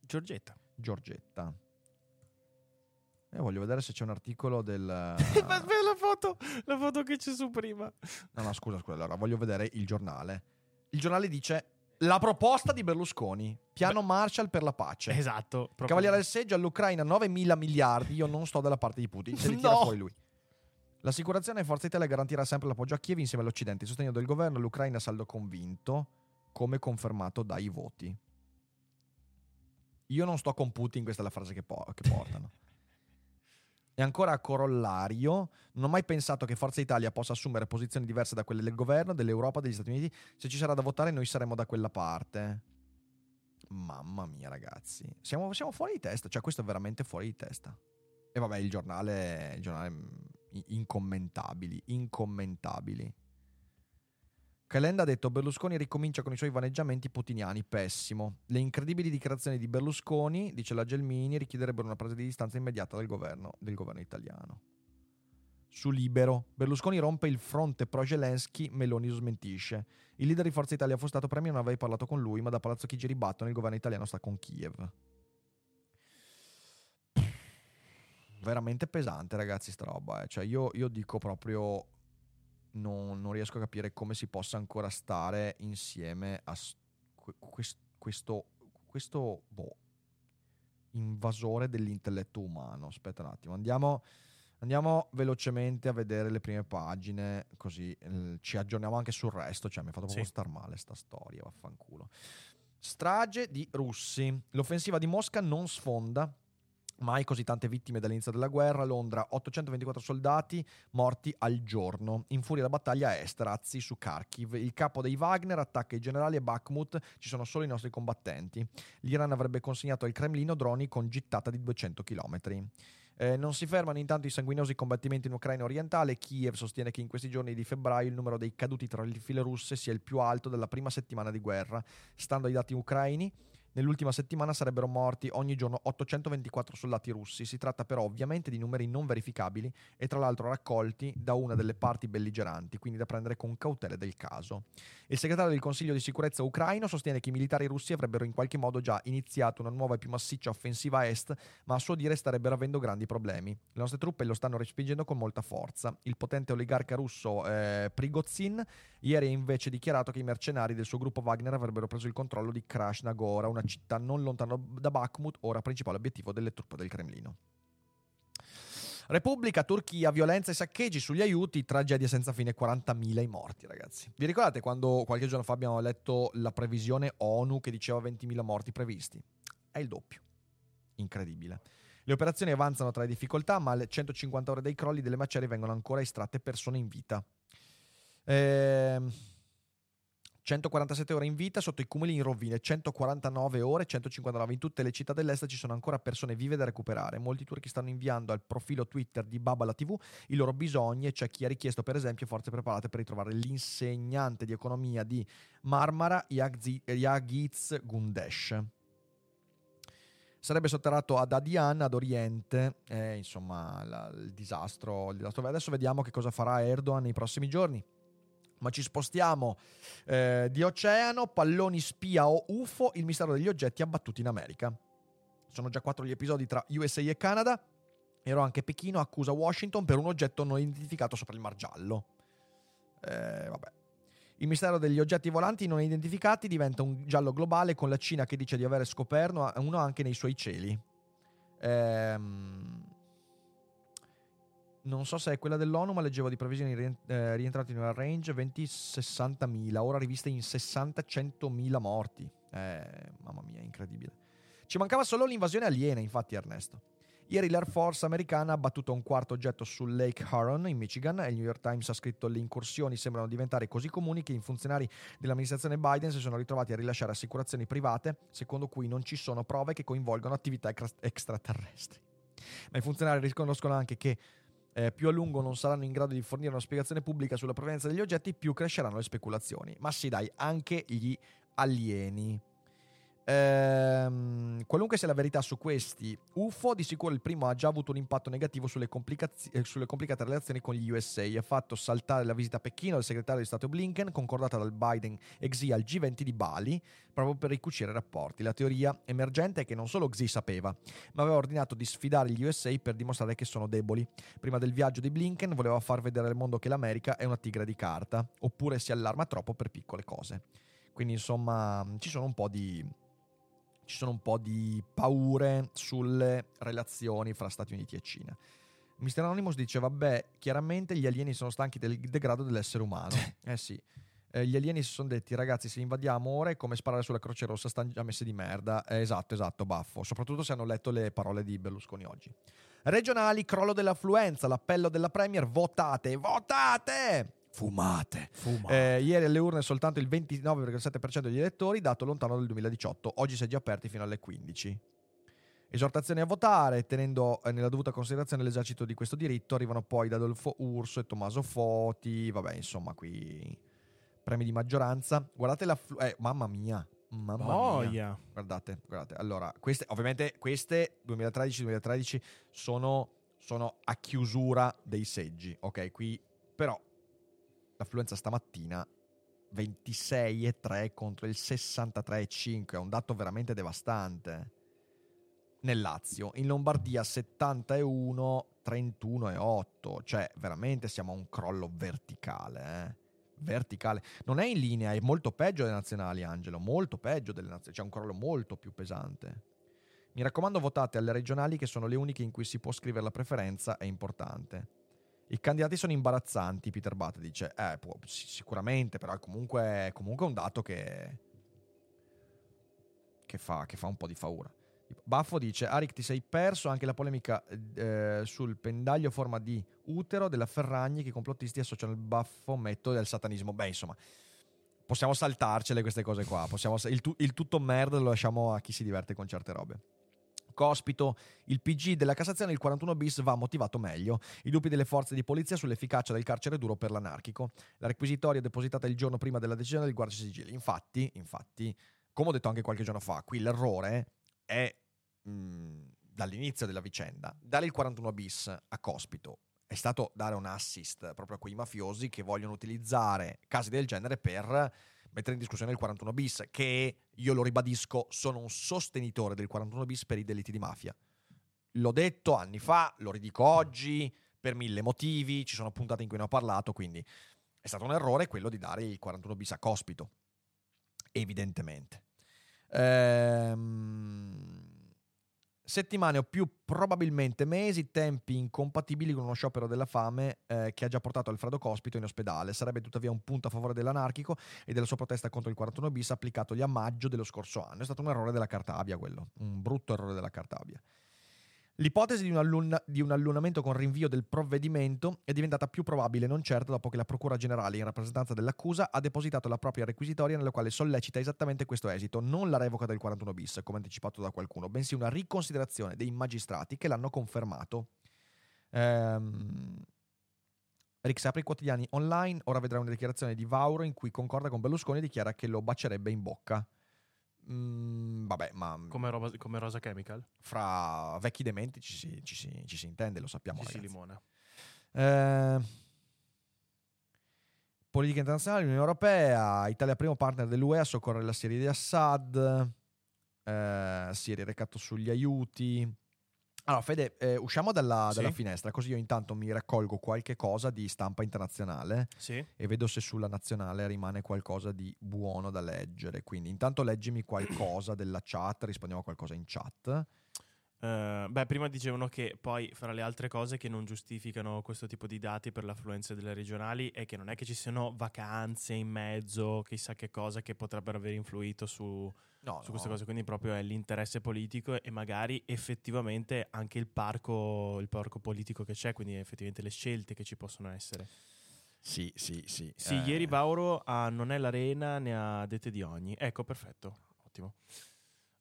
Giorgetta. Giorgetta. E voglio vedere se c'è un articolo del... Ma aspetta, la foto, la foto che c'è su prima. No, no, scusa, scusa. Allora, voglio vedere il giornale. Il giornale dice la proposta di Berlusconi, piano Marshall per la pace. Esatto. proprio. Cavaliere del seggio all'Ucraina 9 mila miliardi. Io non sto dalla parte di Putin. Se li tira No. fuori lui. L'assicurazione Forza Italia garantirà sempre l'appoggio a Kiev insieme all'Occidente. Il sostegno del governo all'Ucraina saldo convinto, come confermato dai voti. Io non sto con Putin, questa è la frase che, po- che portano. E ancora a corollario, non ho mai pensato che Forza Italia possa assumere posizioni diverse da quelle del governo, dell'Europa, degli Stati Uniti. Se ci sarà da votare, noi saremo da quella parte. Mamma mia, ragazzi. Siamo, siamo fuori di testa. Cioè, questo è veramente fuori di testa. E vabbè, il giornale. Il giornale mm, incommentabili. Incommentabili. Calenda ha detto Berlusconi ricomincia con i suoi vaneggiamenti putiniani, pessimo. Le incredibili dichiarazioni di Berlusconi, dice la Gelmini, richiederebbero una presa di distanza immediata del governo, del governo italiano. Su Libero, Berlusconi rompe il fronte pro Zelensky, Meloni lo smentisce. Il leader di Forza Italia Fostato Premier non aveva parlato con lui, ma da Palazzo Chigi ribattono il governo italiano sta con Kiev. Veramente pesante, ragazzi, sta roba. Eh. Cioè, io, io dico proprio non, non, riesco a capire come si possa ancora stare insieme a questo, questo boh, invasore dell'intelletto umano. Aspetta un attimo, andiamo, andiamo, velocemente a vedere le prime pagine, così eh, ci aggiorniamo anche sul resto. Cioè, mi ha fatto proprio sì. star male sta storia, vaffanculo. Strage di russi. L'offensiva di Mosca non sfonda Mai così tante vittime dall'inizio della guerra. Londra, 824 soldati morti al giorno. In furia la battaglia a est, razzi su Kharkiv. Il capo dei Wagner attacca i generali a Bakhmut. Ci sono solo i nostri combattenti. L'Iran avrebbe consegnato al Cremlino droni con gittata di 200 km. Eh, non si fermano intanto i sanguinosi combattimenti in Ucraina orientale. Kiev sostiene che in questi giorni di febbraio il numero dei caduti tra le file russe sia il più alto della prima settimana di guerra. Stando ai dati ucraini, Nell'ultima settimana sarebbero morti ogni giorno 824 soldati russi. Si tratta però ovviamente di numeri non verificabili e tra l'altro raccolti da una delle parti belligeranti, quindi da prendere con cautele del caso. Il segretario del Consiglio di sicurezza ucraino sostiene che i militari russi avrebbero in qualche modo già iniziato una nuova e più massiccia offensiva a est, ma a suo dire starebbero avendo grandi problemi. Le nostre truppe lo stanno respingendo con molta forza. Il potente oligarca russo eh, Prigozhin ieri ha invece dichiarato che i mercenari del suo gruppo Wagner avrebbero preso il controllo di Krasnagora, una città non lontano da Bakhmut, ora principale obiettivo delle truppe del Cremlino. Repubblica, Turchia, violenza e saccheggi sugli aiuti, tragedia senza fine, 40.000 i morti, ragazzi. Vi ricordate quando qualche giorno fa abbiamo letto la previsione ONU che diceva 20.000 morti previsti? È il doppio. Incredibile. Le operazioni avanzano tra le difficoltà, ma alle 150 ore dei crolli delle macerie vengono ancora estratte persone in vita. Ehm 147 ore in vita sotto i cumuli in rovine, 149 ore, 159 in tutte le città dell'est ci sono ancora persone vive da recuperare. Molti turchi stanno inviando al profilo Twitter di Babala TV i loro bisogni e c'è chi ha richiesto per esempio forze preparate per ritrovare l'insegnante di economia di Marmara, Yagiz Gundesh. Sarebbe sotterrato ad Adian, ad Oriente, eh, insomma la, il disastro. Il disastro. Adesso vediamo che cosa farà Erdogan nei prossimi giorni ma ci spostiamo eh, di oceano, palloni spia o UFO, il mistero degli oggetti abbattuti in America. Sono già quattro gli episodi tra USA e Canada. Ero anche Pechino accusa Washington per un oggetto non identificato sopra il Mar Giallo. Eh, vabbè. Il mistero degli oggetti volanti non identificati diventa un giallo globale con la Cina che dice di aver scoperto uno anche nei suoi cieli. Ehm non so se è quella dell'ONU, ma leggevo di previsioni eh, rientrate nel range 20-60 mila, ora riviste in 60-100 mila morti. Eh, mamma mia, incredibile. Ci mancava solo l'invasione aliena, infatti, Ernesto. Ieri l'Air Force americana ha battuto un quarto oggetto sul Lake Huron in Michigan e il New York Times ha scritto le incursioni sembrano diventare così comuni che i funzionari dell'amministrazione Biden si sono ritrovati a rilasciare assicurazioni private secondo cui non ci sono prove che coinvolgono attività extraterrestri. Ma i funzionari riconoscono anche che eh, più a lungo non saranno in grado di fornire una spiegazione pubblica sulla provenienza degli oggetti, più cresceranno le speculazioni. Ma sì, dai, anche gli alieni. Ehm, qualunque sia la verità su questi UFO, di sicuro il primo ha già avuto un impatto negativo sulle, eh, sulle, complicate relazioni con gli USA. Ha fatto saltare la visita a Pechino del segretario di Stato Blinken, concordata dal Biden e Xi al G20 di Bali, proprio per ricucire i rapporti. La teoria emergente è che non solo Xi sapeva, ma aveva ordinato di sfidare gli USA per dimostrare che sono deboli. Prima del viaggio di Blinken voleva far vedere al mondo che l'America è una tigre di carta, oppure si allarma troppo per piccole cose. Quindi insomma ci sono un po' di ci sono un po' di paure sulle relazioni fra Stati Uniti e Cina. Mr. Anonymous dice, vabbè, chiaramente gli alieni sono stanchi del degrado dell'essere umano. eh sì. Eh, gli alieni si sono detti, ragazzi, se invadiamo ora è come sparare sulla Croce Rossa, stanno già messe di merda. Eh, esatto, esatto, baffo. Soprattutto se hanno letto le parole di Berlusconi oggi. Regionali, crollo dell'affluenza, l'appello della Premier, votate, votate! Fumate. Fumate. Eh, ieri alle urne soltanto il 29,7% degli elettori, dato lontano dal 2018. Oggi si è già aperti fino alle 15. Esortazioni a votare, tenendo eh, nella dovuta considerazione l'esercito di questo diritto, arrivano poi da Adolfo Urso e Tommaso Foti, vabbè insomma qui premi di maggioranza. Guardate la... flu- eh, mamma mia. Mamma mia. Boia. Guardate, guardate. Allora, queste, ovviamente queste 2013-2013 sono, sono a chiusura dei seggi. Ok, qui però l'affluenza stamattina 26,3 contro il 63,5 è un dato veramente devastante. Nel Lazio, in Lombardia 71, 31,8, cioè veramente siamo a un crollo verticale, eh? verticale. Non è in linea, è molto peggio delle nazionali, Angelo, molto peggio delle nazionali, c'è un crollo molto più pesante. Mi raccomando, votate alle regionali che sono le uniche in cui si può scrivere la preferenza, è importante. I candidati sono imbarazzanti, Peter Butt dice. Eh, può- sicuramente, però è comunque, comunque un dato che, che, fa, che fa un po' di paura. Baffo dice, Arik ti sei perso anche la polemica eh, sul pendaglio forma di utero della Ferragni che i complottisti associano il baffo metodo del satanismo. Beh, insomma, possiamo saltarcele queste cose qua. Possiamo, il, tu- il tutto merda lo lasciamo a chi si diverte con certe robe. Cospito, il PG della Cassazione, il 41 bis va motivato meglio. I dubbi delle forze di polizia sull'efficacia del carcere duro per l'anarchico. La requisitoria depositata il giorno prima della decisione del Guardasigilli. Infatti, infatti, come ho detto anche qualche giorno fa, qui l'errore è mh, dall'inizio della vicenda. Dare il 41 bis a Cospito è stato dare un assist proprio a quei mafiosi che vogliono utilizzare casi del genere per mettere in discussione il 41 bis, che io lo ribadisco, sono un sostenitore del 41 bis per i delitti di mafia. L'ho detto anni fa, lo ridico oggi, per mille motivi, ci sono puntate in cui ne ho parlato, quindi è stato un errore quello di dare il 41 bis a Cospito, evidentemente. Ehm, settimane o più probabilmente mesi, tempi incompatibili con uno sciopero della fame eh, che ha già portato Alfredo Cospito in ospedale. Sarebbe tuttavia un punto a favore dell'anarchico e della sua protesta contro il 41 bis applicatogli a maggio dello scorso anno. È stato un errore della Cartabia quello, un brutto errore della Cartabia. L'ipotesi di un, allun- di un allunamento con rinvio del provvedimento è diventata più probabile non certa dopo che la Procura Generale, in rappresentanza dell'accusa, ha depositato la propria requisitoria nella quale sollecita esattamente questo esito, non la revoca del 41 bis, come anticipato da qualcuno, bensì una riconsiderazione dei magistrati che l'hanno confermato. Ehm... Rick apre i quotidiani online, ora vedrà una dichiarazione di Vauro in cui concorda con Berlusconi e dichiara che lo bacerebbe in bocca. Mm, vabbè, ma Come, roba- come Rosa Chemical? fra vecchi dementi ci si, ci si- ci si intende, lo sappiamo. Sì, ragazzi. limone. Eh, politica internazionale, Unione Europea, Italia primo partner dell'UE a soccorrere la Siria di Assad, eh, Siria recato sugli aiuti. Allora, Fede, eh, usciamo dalla, Sì. dalla finestra, così io intanto mi raccolgo qualche cosa di stampa internazionale Sì. e vedo se sulla nazionale rimane qualcosa di buono da leggere. Quindi intanto leggimi qualcosa della chat, rispondiamo a qualcosa in chat. Eh, beh, prima dicevano che poi fra le altre cose che non giustificano questo tipo di dati per l'affluenza delle regionali è che non è che ci siano vacanze in mezzo, chissà che cosa che potrebbero aver influito su, No, su queste no. cose, quindi proprio è l'interesse politico e magari effettivamente anche il parco, il parco politico che c'è, quindi effettivamente le scelte che ci possono essere. Sì, sì, sì. Sì, eh, ieri Bauro ha- non è l'arena, ne ha dette di ogni. Ecco, perfetto, ottimo.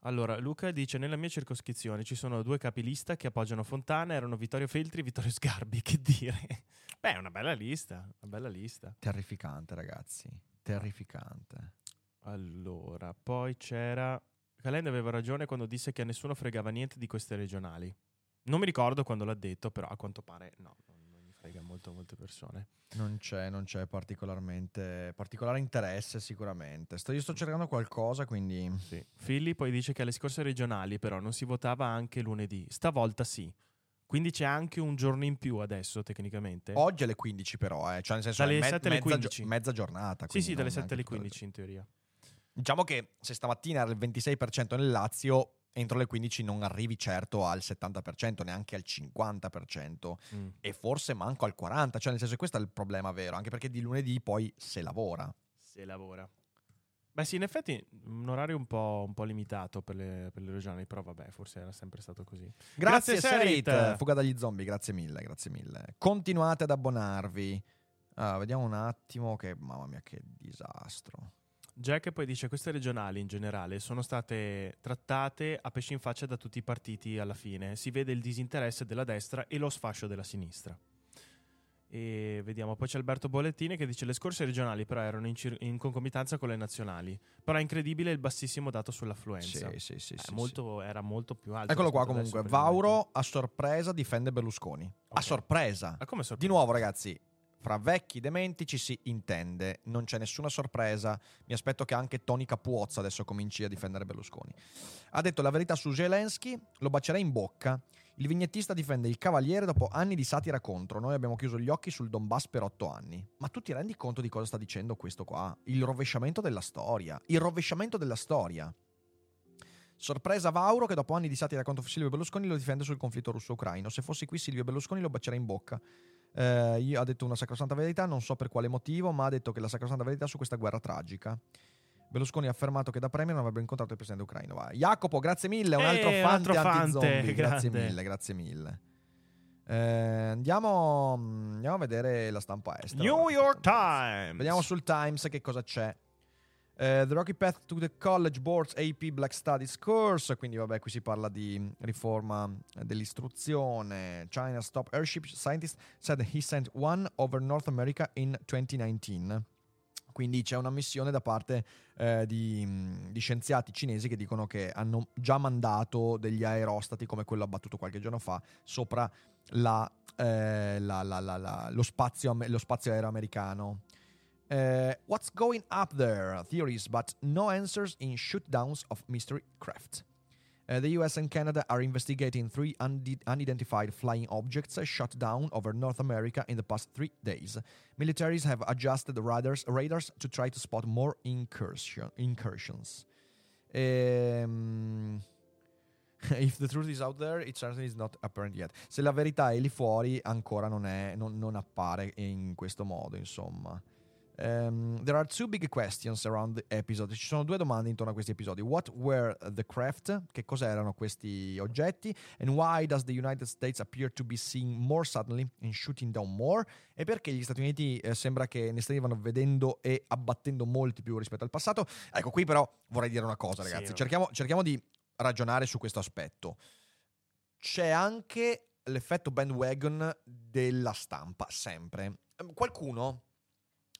Allora, Luca dice: Nella mia circoscrizione ci sono due capilista che appoggiano Fontana, erano Vittorio Feltri e Vittorio Sgarbi. Che dire? Beh, è una bella lista. Una bella lista. Terrificante, ragazzi. Terrificante. Allora, poi c'era. Calenda aveva ragione quando disse che a nessuno fregava niente di queste regionali. Non mi ricordo quando l'ha detto, però a quanto pare no, frega molto molte persone. Non c'è, non c'è particolarmente particolare interesse sicuramente. Sto, io sto cercando qualcosa, quindi Sì. Filli poi dice che alle scorse regionali però non si votava anche lunedì. Stavolta sì. Quindi c'è anche un giorno in più adesso tecnicamente. oggi alle 15 però, eh, cioè nel senso Dalle me- 7 alle mezza, gio- 15. mezza giornata. sì, sì, dalle non 7 alle neanche tutte le 15 in teoria. Diciamo che se stamattina era il 26% nel Lazio, entro le 15 non arrivi certo al 70%, neanche al 50% Mm. e forse manco al 40%, cioè nel senso che questo è il problema vero, anche perché di lunedì poi se lavora. Se lavora. Beh sì, in effetti un orario un po', un po' limitato per le, per le regionali, però vabbè, forse era sempre stato così. Grazie, Grazie, Serit. Serit. Fuga dagli zombie, grazie mille, grazie mille. Continuate ad abbonarvi. Ah, vediamo un attimo che mamma mia che disastro. Jack poi dice queste regionali in generale sono state trattate a pesci in faccia da tutti i partiti alla fine. Si vede il disinteresse della destra e lo sfascio della sinistra. E vediamo, poi c'è Alberto Bollettini che dice le scorse regionali però erano in, cir- in concomitanza con le nazionali. Però è incredibile il bassissimo dato sull'affluenza. Sì, sì, sì. Eh, sì, molto- Era molto più alto. Eccolo qua comunque. Vauro a sorpresa difende Berlusconi. A Ok. sorpresa. Ah, come Di sorpresa? nuovo, ragazzi, fra vecchi dementi ci si intende, non c'è nessuna sorpresa. Mi aspetto che anche Tony Capuozza adesso cominci a difendere Berlusconi. Ha detto la verità su Zelensky, lo bacerei in bocca. Il vignettista difende il cavaliere dopo anni di satira contro. Noi abbiamo chiuso gli occhi sul Donbass per otto anni. Ma tu ti rendi conto di cosa sta dicendo questo qua? Il rovesciamento della storia. Il rovesciamento della storia. Sorpresa Vauro che dopo anni di satira contro Silvio Berlusconi lo difende sul conflitto russo-ucraino. Se fossi qui Silvio Berlusconi lo bacerei in bocca. Eh, io- ha detto una sacrosanta verità, non so per quale motivo, ma ha detto che la sacrosanta verità su questa guerra tragica. Berlusconi ha affermato che da Premier non avrebbe incontrato il presidente ucraino. Va. Jacopo, grazie mille, un Eh, altro un fan altro fante. Grazie mille, grazie mille. Eh, andiamo, andiamo a vedere la stampa estera. New York Times. Vediamo sul Times che cosa c'è. Eh, the Rocky Path to the College Board's AP Black Studies Course, quindi vabbè qui si parla di riforma dell'istruzione. China Stop Airship Scientist said he sent one over North America in 2019. Quindi c'è una missione da parte eh, di, di scienziati cinesi che dicono che hanno già mandato degli aerostati come quello abbattuto qualche giorno fa sopra la, eh, la- la- lo, spazio, lo spazio aereo americano. Eh, what's going up there? Theories, but no answers in shootdowns of mystery craft. Uh, the US and Canada are investigating three unidentified flying objects shot down over North America in the past three days. Militaries have adjusted radars, radars to try to spot more incursion- incursions. Ehm, If the truth is out there, it certainly is not apparent yet. Se la verità è lì fuori, ancora non, è, non, non appare in questo modo, insomma. Ehm, there are two big questions around the episode. Ci sono due domande intorno a questi episodi. What were the craft? Che cos'erano questi oggetti? And why does the United States appear to be seeing more suddenly and shooting down more? E perché gli Stati Uniti eh, sembra che ne stiano vedendo e abbattendo molti più rispetto al passato? Ecco, qui però vorrei dire una cosa, Sì, ragazzi. no. cerchiamo, cerchiamo di ragionare su questo aspetto. C'è anche l'effetto bandwagon della stampa, sempre. Ehm, Qualcuno,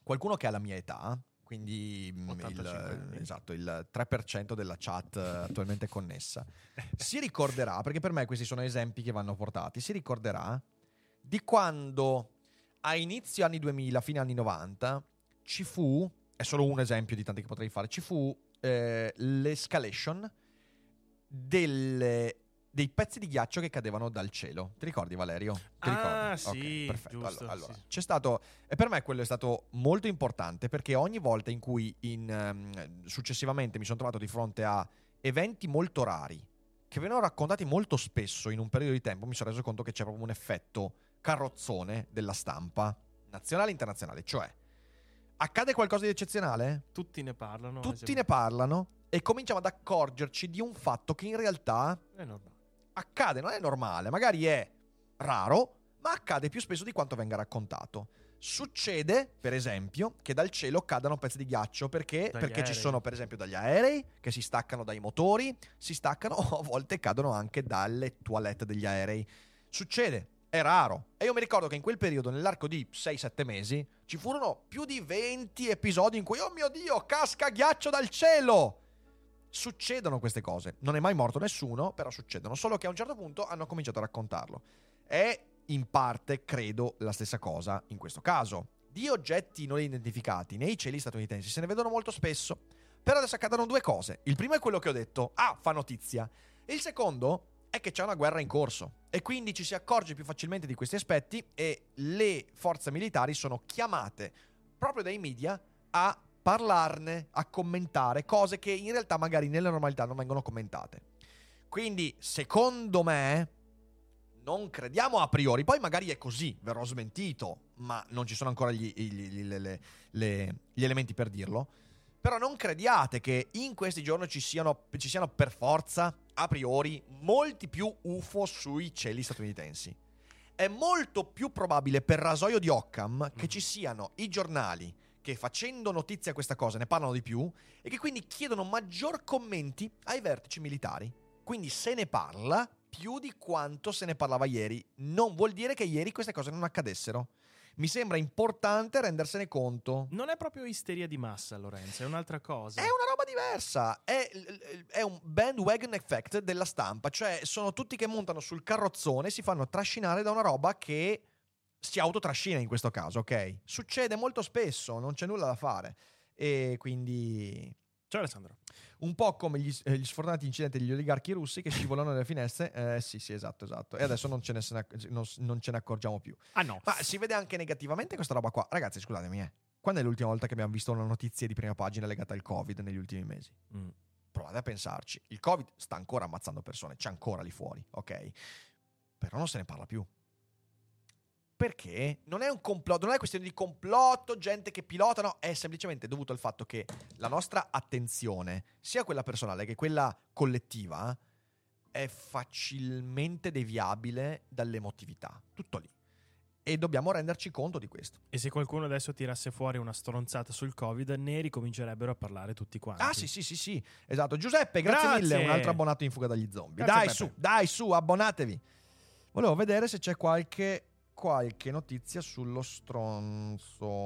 qualcuno che ha la mia età, quindi mm, 85 il, esatto, il 3% della chat attualmente connessa, si ricorderà, perché per me questi sono esempi che vanno portati, si ricorderà di quando a inizio anni 2000, fine anni 90, ci fu, è solo un esempio di tanti che potrei fare, ci fu eh, l'escalation delle- dei pezzi di ghiaccio che cadevano dal cielo. Ti ricordi Valerio? Ti Ah, ricordi? sì, Ok, perfetto. giusto, Allora, allora, sì. c'è stato e per me quello è stato molto importante perché ogni volta in cui in, ehm, successivamente mi sono trovato di fronte a eventi molto rari che venivano raccontati molto spesso in un periodo di tempo, mi sono reso conto che c'è proprio un effetto carrozzone della stampa nazionale e internazionale, cioè accade qualcosa di eccezionale? Tutti ne parlano. Tutti ne parlano e cominciamo ad accorgerci di un fatto che in realtà È normale. Accade, non è normale, magari è raro, ma accade più spesso di quanto venga raccontato. Succede, per esempio, che dal cielo cadano pezzi di ghiaccio perché, perché ci sono, per esempio, dagli aerei che si staccano dai motori, si staccano o a volte cadono anche dalle toilette degli aerei. Succede, è raro. E io mi ricordo che in quel periodo, nell'arco di 6-7 mesi, ci furono più di 20 episodi in cui, oh mio Dio, casca ghiaccio dal cielo! Succedono queste cose. Non è mai morto nessuno, però succedono. Solo che a un certo punto hanno cominciato a raccontarlo. È in parte, credo, la stessa cosa in questo caso. Di oggetti non identificati nei cieli statunitensi se ne vedono molto spesso. Però adesso accadono due cose. Il primo è quello che ho detto, ah, fa notizia. Il secondo è che c'è una guerra in corso. E quindi ci si accorge più facilmente di questi aspetti e le forze militari sono chiamate proprio dai media a parlarne, a commentare cose che in realtà magari nella normalità non vengono commentate. Quindi, secondo me, non crediamo a priori, poi magari è così, verrò smentito, ma non ci sono ancora gli, gli- gli- le- le- gli elementi per dirlo. Però non crediate che in questi giorni ci siano, ci siano per forza, a priori, molti più UFO sui cieli statunitensi. È molto più probabile per rasoio di Occam che ci siano i giornali che facendo notizia a questa cosa ne parlano di più e che quindi chiedono maggior commenti ai vertici militari. Quindi se ne parla più di quanto se ne parlava ieri. Non vuol dire che ieri queste cose non accadessero. mi sembra importante rendersene conto. Non è proprio isteria di massa, Lorenzo, è un'altra cosa. È una roba diversa, è, è un bandwagon effect della stampa, cioè sono tutti che montano sul carrozzone e si fanno trascinare da una roba che si autotrascina in questo caso, ok? Succede molto spesso, non c'è nulla da fare. E quindi Ciao Alessandro. un po' come gli, eh, gli sfortunati incidenti degli oligarchi russi che scivolano dalle finestre. Eh, sì, sì, esatto, esatto. E adesso non ce ne, acc- non, non ce ne accorgiamo più. Ah no. Ma si vede anche negativamente questa roba qua. Ragazzi, scusatemi, eh. Quando è l'ultima volta che abbiamo visto una notizia di prima pagina legata al Covid negli ultimi mesi? Mm. Provate a pensarci. Il Covid sta ancora ammazzando persone, c'è ancora lì fuori, ok? Però non se ne parla più. Perché non è un complotto, non è questione di complotto, gente che pilota, no, è semplicemente dovuto al fatto che la nostra attenzione, sia quella personale che quella collettiva, è facilmente deviabile dall'emotività. Tutto lì. E dobbiamo renderci conto di questo. E se qualcuno adesso tirasse fuori una stronzata sul Covid, ne ricomincerebbero a parlare tutti quanti. Ah, sì, sì, sì, sì. Esatto. Giuseppe, grazie, Grazie. mille. Un altro abbonato in fuga dagli zombie. Grazie, dai, Peppe. su, dai, su, abbonatevi. Volevo vedere se c'è qualche, qualche notizia sullo stronzone.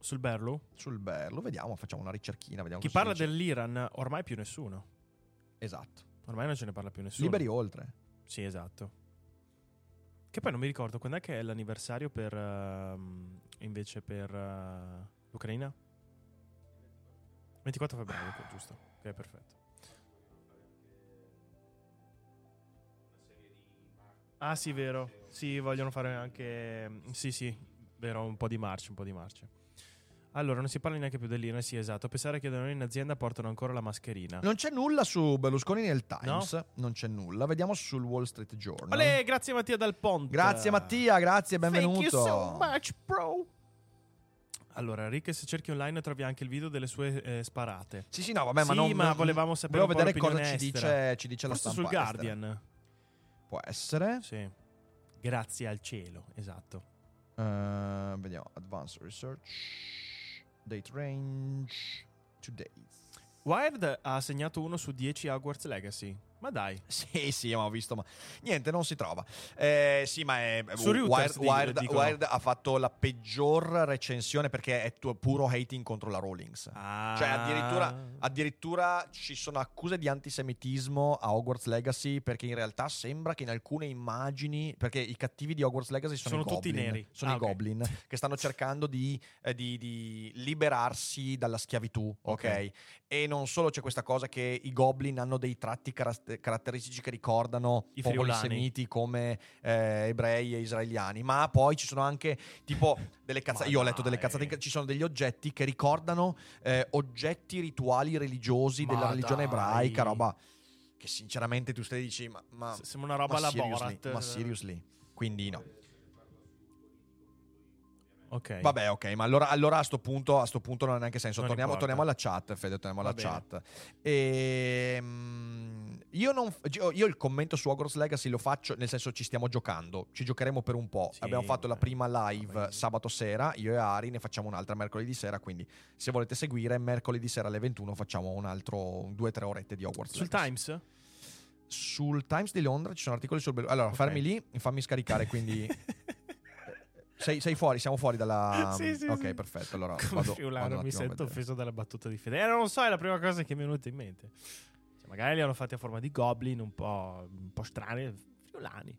Sul Berlu? Sul Berlo. Vediamo, facciamo una ricerchina. Vediamo Chi parla dell'Iran, ormai più nessuno. Esatto. Ormai non ce ne parla più nessuno. Liberi oltre. Sì, esatto. Che poi non mi ricordo quando è che è l'anniversario per ehm, invece per eh, l'Ucraina? 24 febbraio, ok, giusto. Ok, perfetto. Ah, sì, vero. Sì, vogliono fare anche Sì, sì, vero, un po' di marce, un po' di marce. Allora, non si parla neanche più dell'Iran, sì, esatto. Pensare che da noi in azienda portano ancora la mascherina. Non c'è nulla su Berlusconi nel Times. Non c'è nulla. Vediamo sul Wall Street Journal. Olè, grazie Mattia Dal Ponte. Grazie Mattia, grazie, benvenuto. Thank you so much, bro. Allora, Rick, se cerchi online trovi anche il video delle sue eh, sparate. Sì, sì, no, vabbè, ma Sì, non ma volevamo sapere volevo vedere cosa ci dice, ci dice la stampa. sul estera. Guardian. Può essere. Sì. Grazie al cielo, esatto. Eh, vediamo. Advanced Research. Date range. Two days. Wired ha segnato uno su 10 Hogwarts Legacy. Ma dai. Sì, sì, ma ho visto, ma niente, non si trova. Eh, sì, ma è Su Wired, Wired-. Wired ha fatto la peggior recensione perché è tu- puro hating contro la Rawlings. Ah. Cioè, addirittura, addirittura ci sono accuse di antisemitismo a Hogwarts Legacy perché in realtà sembra che in alcune immagini, perché i cattivi di Hogwarts Legacy sono, Sono i tutti goblin, neri. sono Ah, i ok. goblin che stanno cercando di, eh, di- di liberarsi dalla schiavitù, ok? E non solo c'è questa cosa che i goblin hanno dei tratti caras- caratteristici che ricordano I popoli semiti come eh, ebrei e israeliani, ma poi ci sono anche tipo delle cazzate. Io ho letto delle cazzate. Ci sono degli oggetti che ricordano eh, oggetti rituali religiosi Ma della religione dai. ebraica, roba che sinceramente tu stai dici, ma, ma, Sembra una roba alla seriously, Borat. ma seriously. Quindi no. Ok. Vabbè, ok, ma allora, allora a sto punto a sto punto non ha neanche senso. Torniamo, torniamo alla chat, Fede, torniamo Va alla bene. chat. Io, non, io il commento su Hogwarts Legacy lo faccio, nel senso ci stiamo giocando, ci giocheremo per un po'. Sì, Abbiamo fatto la prima live Vabbè. sabato sera, io e Ari, ne facciamo un'altra mercoledì sera, quindi se volete seguire, mercoledì sera alle 21 facciamo un altro due o tre orette di Hogwarts Sul Legacy. Times? Sul Times di Londra ci sono articoli sul... Allora, Ok. fermi lì, fammi scaricare, quindi... Sei, sei fuori, siamo fuori dalla... Sì, sì, ok, sì. perfetto. Allora, Come vado, Friulano, vado mi sento offeso dalla battuta di Fede. Eh, non lo so, è la prima cosa che mi è venuta in mente. Magari li hanno fatti a forma di goblin, un po', un po' strani, friulani.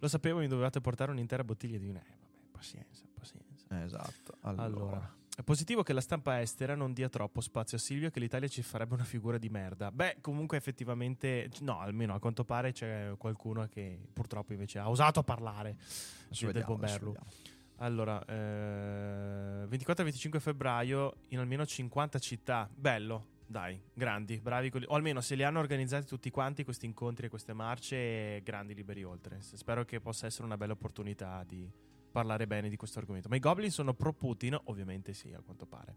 Lo sapevo, mi dovevate portare un'intera bottiglia di vino. Eh, vabbè, pazienza, pazienza. Esatto. Allora. Allora. È positivo che la stampa estera non dia troppo spazio a Silvio che l'Italia ci farebbe una figura di merda. Beh, comunque effettivamente, no, almeno a quanto pare c'è qualcuno che purtroppo invece ha osato parlare Adesso del vediamo, buon adesso Berlu. vediamo. Allora, eh, 24 e 25 febbraio in almeno 50 città. Bello, dai, grandi, bravi. quelli- O almeno se li hanno organizzati tutti quanti questi incontri e queste marce, grandi liberi oltre. Spero che possa essere una bella opportunità di parlare bene di questo argomento. Ma i Goblin sono pro Putin? Ovviamente sì, a quanto pare.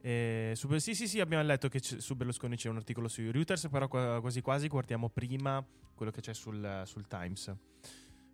Eh, su- sì, sì, sì, abbiamo letto che c- su Berlusconi c'è un articolo su Reuters, però qua- quasi quasi guardiamo prima quello che c'è sul, sul Times.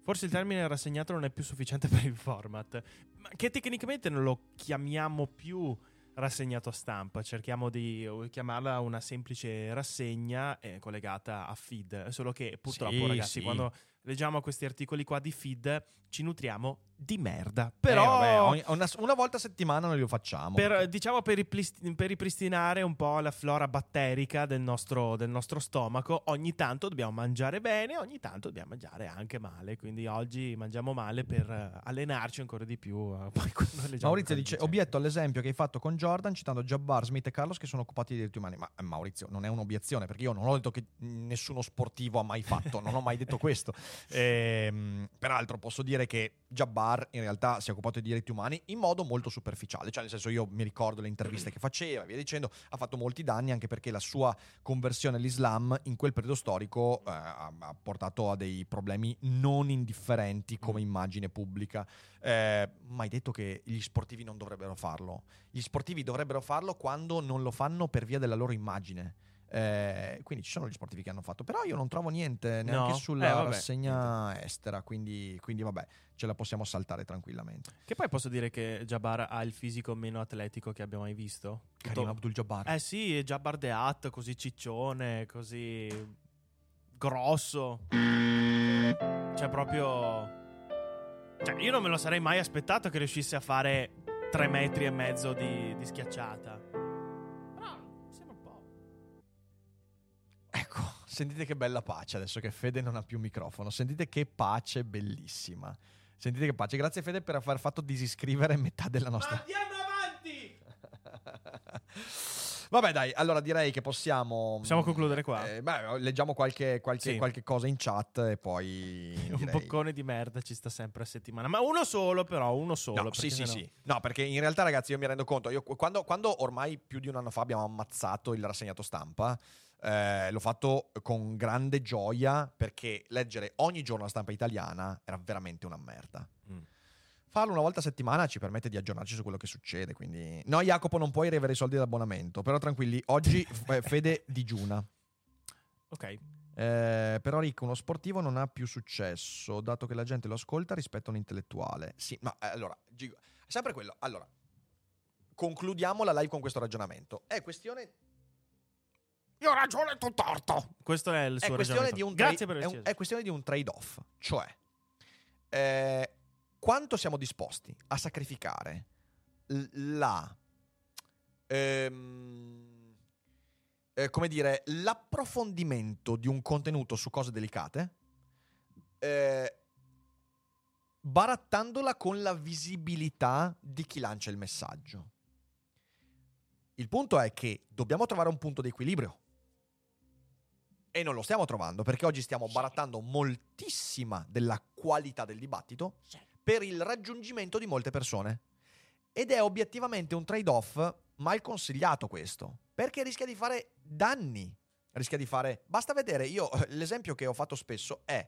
Forse il termine rassegnato non è più sufficiente per il format, ma che tecnicamente non lo chiamiamo più rassegnato a stampa, cerchiamo di eh, chiamarla una semplice rassegna eh, collegata a feed, solo che purtroppo Sì, ragazzi sì. quando leggiamo questi articoli qua di feed, ci nutriamo di merda. Però Però, vabbè, ogni- una, una volta a settimana noi lo facciamo. per, diciamo per, riplis- per ripristinare un po' la flora batterica del nostro, del nostro stomaco, ogni tanto dobbiamo mangiare bene, ogni tanto dobbiamo mangiare anche male. Quindi oggi mangiamo male per eh, allenarci ancora di più. eh, Maurizio dice. Obietto all'esempio che hai fatto con Jordan, citando Jabbar, Smith e Carlos che sono occupati di diritti umani. Ma eh, Maurizio, non è un'obiezione, perché io non ho detto che nessuno sportivo ha mai fatto, non ho mai detto questo. Ehm, peraltro, posso dire che Jabbar in realtà si è occupato di diritti umani in modo molto superficiale. Cioè, nel senso, io mi ricordo le interviste che faceva via dicendo, ha fatto molti danni anche perché la sua conversione all'Islam in quel periodo storico eh, ha, portato a dei problemi non indifferenti come immagine pubblica. Eh, mai detto che gli sportivi non dovrebbero farlo. Gli sportivi dovrebbero farlo quando non lo fanno per via della loro immagine. Eh, quindi ci sono gli sportivi che hanno fatto, però io non trovo niente neanche No? sulla Eh, rassegna estera, quindi, quindi vabbè, ce la possiamo saltare tranquillamente. Che poi posso dire che Jabbar ha il fisico meno atletico che abbiamo mai visto. Karim Tutto- Abdul-Jabbar. Eh sì, Jabbar De Hat, così ciccione, così grosso. Cioè proprio... Cioè io non me lo sarei mai aspettato che riuscisse a fare tre metri e mezzo di, di schiacciata. Sentite che bella pace adesso che Fede non ha più microfono. Sentite che pace bellissima. Sentite che pace. Grazie Fede per aver fatto disiscrivere metà della nostra... andiamo avanti! Vabbè, dai, allora direi che possiamo. Possiamo concludere qua? Eh, beh, leggiamo qualche, qualche, Sì. qualche cosa in chat e poi. Un direi- boccone di merda ci sta sempre a settimana. Ma uno solo, però, uno solo. No, sì, perché sì, sennò- sì. No, perché in realtà, ragazzi, io mi rendo conto. Io, quando, quando ormai più di un anno fa abbiamo ammazzato il rassegnato stampa, eh, l'ho fatto con grande gioia perché leggere ogni giorno la stampa italiana era veramente una merda. Mm. Farlo una volta a settimana ci permette di aggiornarci su quello che succede. Quindi, no, Jacopo, non puoi ricevere i soldi d'abbonamento. Però tranquilli, oggi Fede digiuna. Ok. Eh, però Rick, uno sportivo non ha più successo, dato che la gente lo ascolta rispetto a un intellettuale. Sì, ma eh, allora, Gigo, sempre quello. Allora, concludiamo la live con questo ragionamento. È questione... Io ho ragione, tu torto. Questo è il È suo questione, ragionamento. di un Grazie per è, averci un- è questione di un trade-off. Cioè, eh, quanto siamo disposti a sacrificare l- la... ehm, eh, come dire, l'approfondimento di un contenuto su cose delicate, eh, barattandola con la visibilità di chi lancia il messaggio. Il punto è che dobbiamo trovare un punto di equilibrio. E non lo stiamo trovando perché oggi stiamo barattando moltissima della qualità del dibattito per il raggiungimento di molte persone. Ed è obiettivamente un trade-off mal consigliato questo, perché rischia di fare danni. Rischia di fare... Basta vedere, io l'esempio che ho fatto spesso è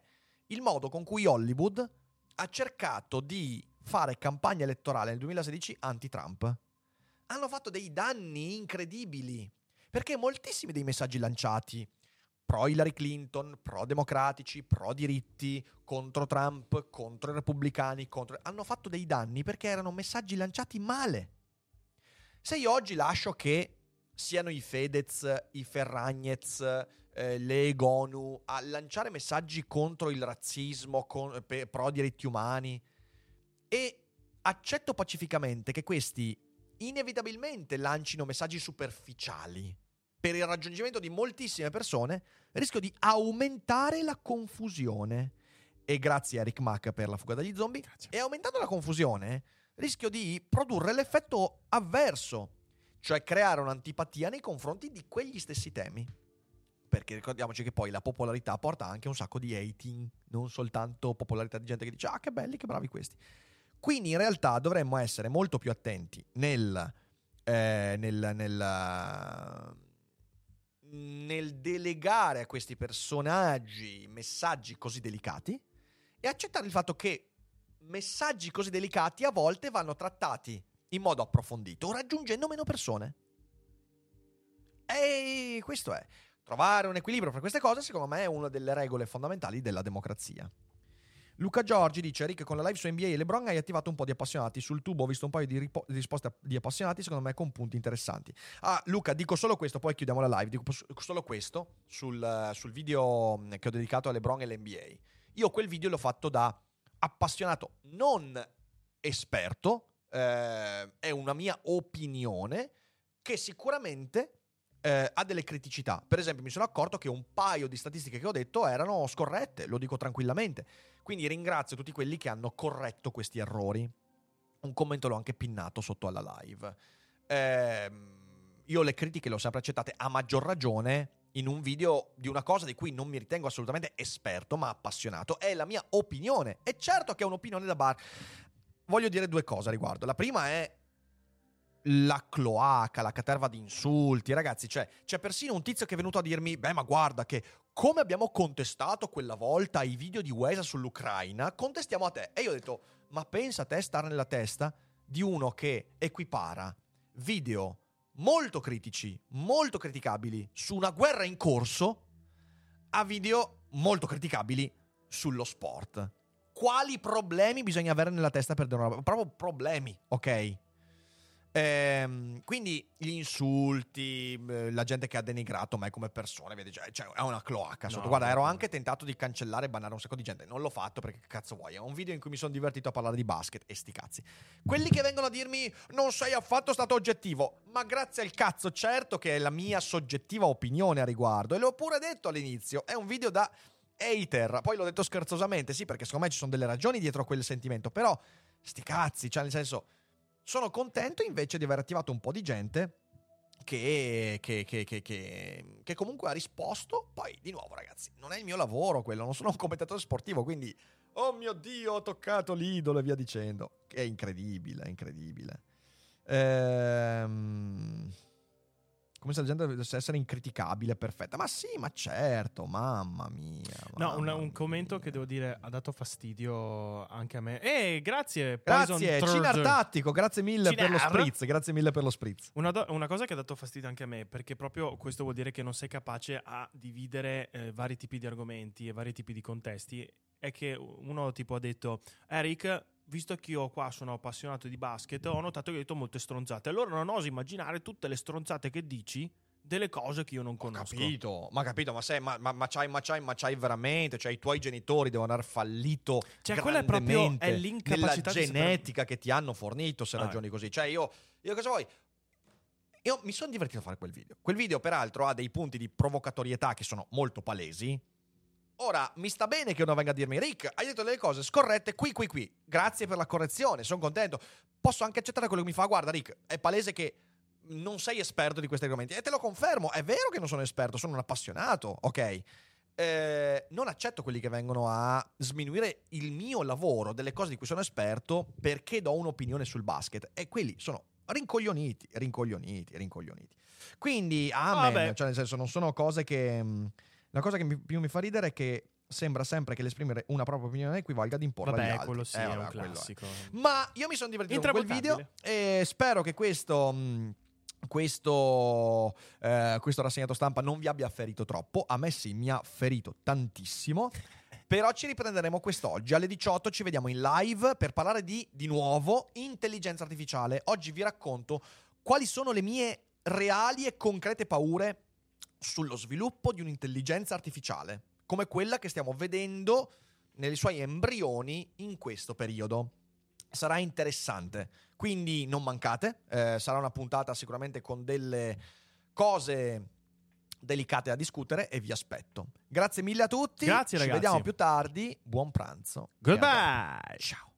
il modo con cui Hollywood ha cercato di fare campagna elettorale nel 2016 anti-Trump. Hanno fatto dei danni incredibili, perché moltissimi dei messaggi lanciati pro Hillary Clinton, pro democratici, pro diritti, contro Trump, contro i repubblicani, contro... hanno fatto dei danni perché erano messaggi lanciati male. Se io oggi lascio che siano i Fedez, i Ferragnez, eh, le Egonu a lanciare messaggi contro il razzismo, con- pe- pro diritti umani e accetto pacificamente che questi inevitabilmente lancino messaggi superficiali per il raggiungimento di moltissime persone, rischio di aumentare la confusione. E grazie a Rick Mack per la fuga dagli zombie. Grazie. E aumentando la confusione, rischio di produrre l'effetto avverso, cioè creare un'antipatia nei confronti di quegli stessi temi. Perché ricordiamoci che poi la popolarità porta anche un sacco di hating, non soltanto popolarità di gente che dice ah che belli, che bravi questi. Quindi in realtà dovremmo essere molto più attenti nel, eh, nel, nel, nel delegare a questi personaggi messaggi così delicati e accettare il fatto che messaggi così delicati a volte vanno trattati in modo approfondito, raggiungendo meno persone. E questo è. Trovare un equilibrio fra queste cose, secondo me, è una delle regole fondamentali della democrazia. Luca Giorgi dice: Rick, con la live su NBA e LeBron hai attivato un po' di appassionati. Sul tubo ho visto un paio di, ripo- di risposte di appassionati, secondo me, con punti interessanti. Ah, Luca, dico solo questo, poi chiudiamo la live. Dico solo questo sul, sul video mh, che ho dedicato a LeBron e l'NBA. Io quel video l'ho fatto da appassionato, non esperto, eh, è una mia opinione che sicuramente eh, ha delle criticità. Per esempio, mi sono accorto che un paio di statistiche che ho detto erano scorrette, lo dico tranquillamente. Quindi ringrazio tutti quelli che hanno corretto questi errori. Un commento l'ho anche pinnato sotto alla live. Eh, io le critiche le ho sempre accettate a maggior ragione in un video di una cosa di cui non mi ritengo assolutamente esperto, ma appassionato. È la mia opinione. E certo che è un'opinione da bar. Voglio dire due cose a riguardo. La prima è la cloaca, la caterva di insulti. Ragazzi, cioè, c'è persino un tizio che è venuto a dirmi: Beh, ma guarda che come abbiamo contestato quella volta i video di Wesa sull'Ucraina, contestiamo a te. E io ho detto: Ma pensa a te stare nella testa di uno che equipara video molto critici, molto criticabili su una guerra in corso a video molto criticabili sullo sport. Quali problemi bisogna avere nella testa per dire una? Proprio problemi, ok? Ehm, quindi gli insulti, la gente che ha denigrato me come persona, via dicendo, cioè, è una cloaca. Sotto. No, Guarda, ero no. anche tentato di cancellare e bannare un sacco di gente. Non l'ho fatto perché cazzo vuoi? È un video in cui mi sono divertito a parlare di basket e sti cazzi. Quelli che vengono a dirmi non sei affatto stato oggettivo, ma grazie al cazzo, certo che è la mia soggettiva opinione a riguardo. E l'ho pure detto all'inizio, è un video da hater. Poi l'ho detto scherzosamente, sì, perché secondo me ci sono delle ragioni dietro a quel sentimento. Però, sti cazzi, cioè nel senso, sono contento invece di aver attivato un po' di gente che, che, che, che, comunque ha risposto. Poi, di nuovo, ragazzi, non è il mio lavoro quello, non sono un commentatore sportivo, quindi, oh mio Dio, ho toccato l'idolo e via dicendo. È incredibile, è incredibile. Ehm... Come se la gente dovesse essere incriticabile, perfetta. Ma sì, ma certo, mamma mia. No, un, mamma un commento mia. che devo dire ha dato fastidio anche a me. E grazie, Grazie, Cinar. Tattico, grazie mille per lo Cinar. spritz, grazie mille per lo spritz. Una, do- una cosa che ha dato fastidio anche a me, perché proprio questo vuol dire che non sei capace a dividere eh, vari tipi di argomenti e vari tipi di contesti, è che uno tipo ha detto, Eric, visto che io qua sono appassionato di basket, ho notato che hai detto molte stronzate, allora non oso immaginare tutte le stronzate che dici delle cose che io non Ho conosco. capito, ma capito, ma, sei, ma, ma, ma c'hai, ma, c'hai, ma c'hai veramente, cioè i tuoi genitori devono aver fallito Cioè, quella è proprio- è l'incapacità nella genetica che ti hanno fornito se Ah. ragioni così. Cioè io, io cosa vuoi? Io mi sono divertito a fare quel video. Quel video peraltro ha dei punti di provocatorietà che sono molto palesi. Ora, mi sta bene che uno venga a dirmi, Rick, hai detto delle cose scorrette qui, qui, qui. Grazie per la correzione, sono contento. Posso anche accettare quello che mi fa, guarda Rick, è palese che non sei esperto di questi argomenti. E te lo confermo, è vero che non sono esperto, sono un appassionato, ok? Eh, non accetto quelli che vengono a sminuire il mio lavoro, delle cose di cui sono esperto, perché do un'opinione sul basket. E quelli sono rincoglioniti, rincoglioniti, rincoglioniti. Quindi, amen, Vabbè. cioè nel senso, non sono cose che... La cosa che mi- più mi fa ridere è che sembra sempre che l'esprimere una propria opinione equivalga ad imporla agli Vabbè, altri. quello sì, Eh, è vabbè, un quello classico. Ma io mi sono divertito con quel video e spero che questo. mh, Questo, eh, questo rassegnato stampa non vi abbia ferito troppo. A me sì, mi ha ferito tantissimo. Però ci riprenderemo quest'oggi. Alle 18 ci vediamo in live per parlare di, di nuovo, intelligenza artificiale. Oggi vi racconto quali sono le mie reali e concrete paure sullo sviluppo di un'intelligenza artificiale, come quella che stiamo vedendo nei suoi embrioni in questo periodo. Sarà interessante, quindi non mancate, eh, sarà una puntata sicuramente con delle cose delicate da discutere e vi aspetto. Grazie mille a tutti, Grazie, ci ragazzi. vediamo più tardi, buon pranzo. Goodbye. Ciao.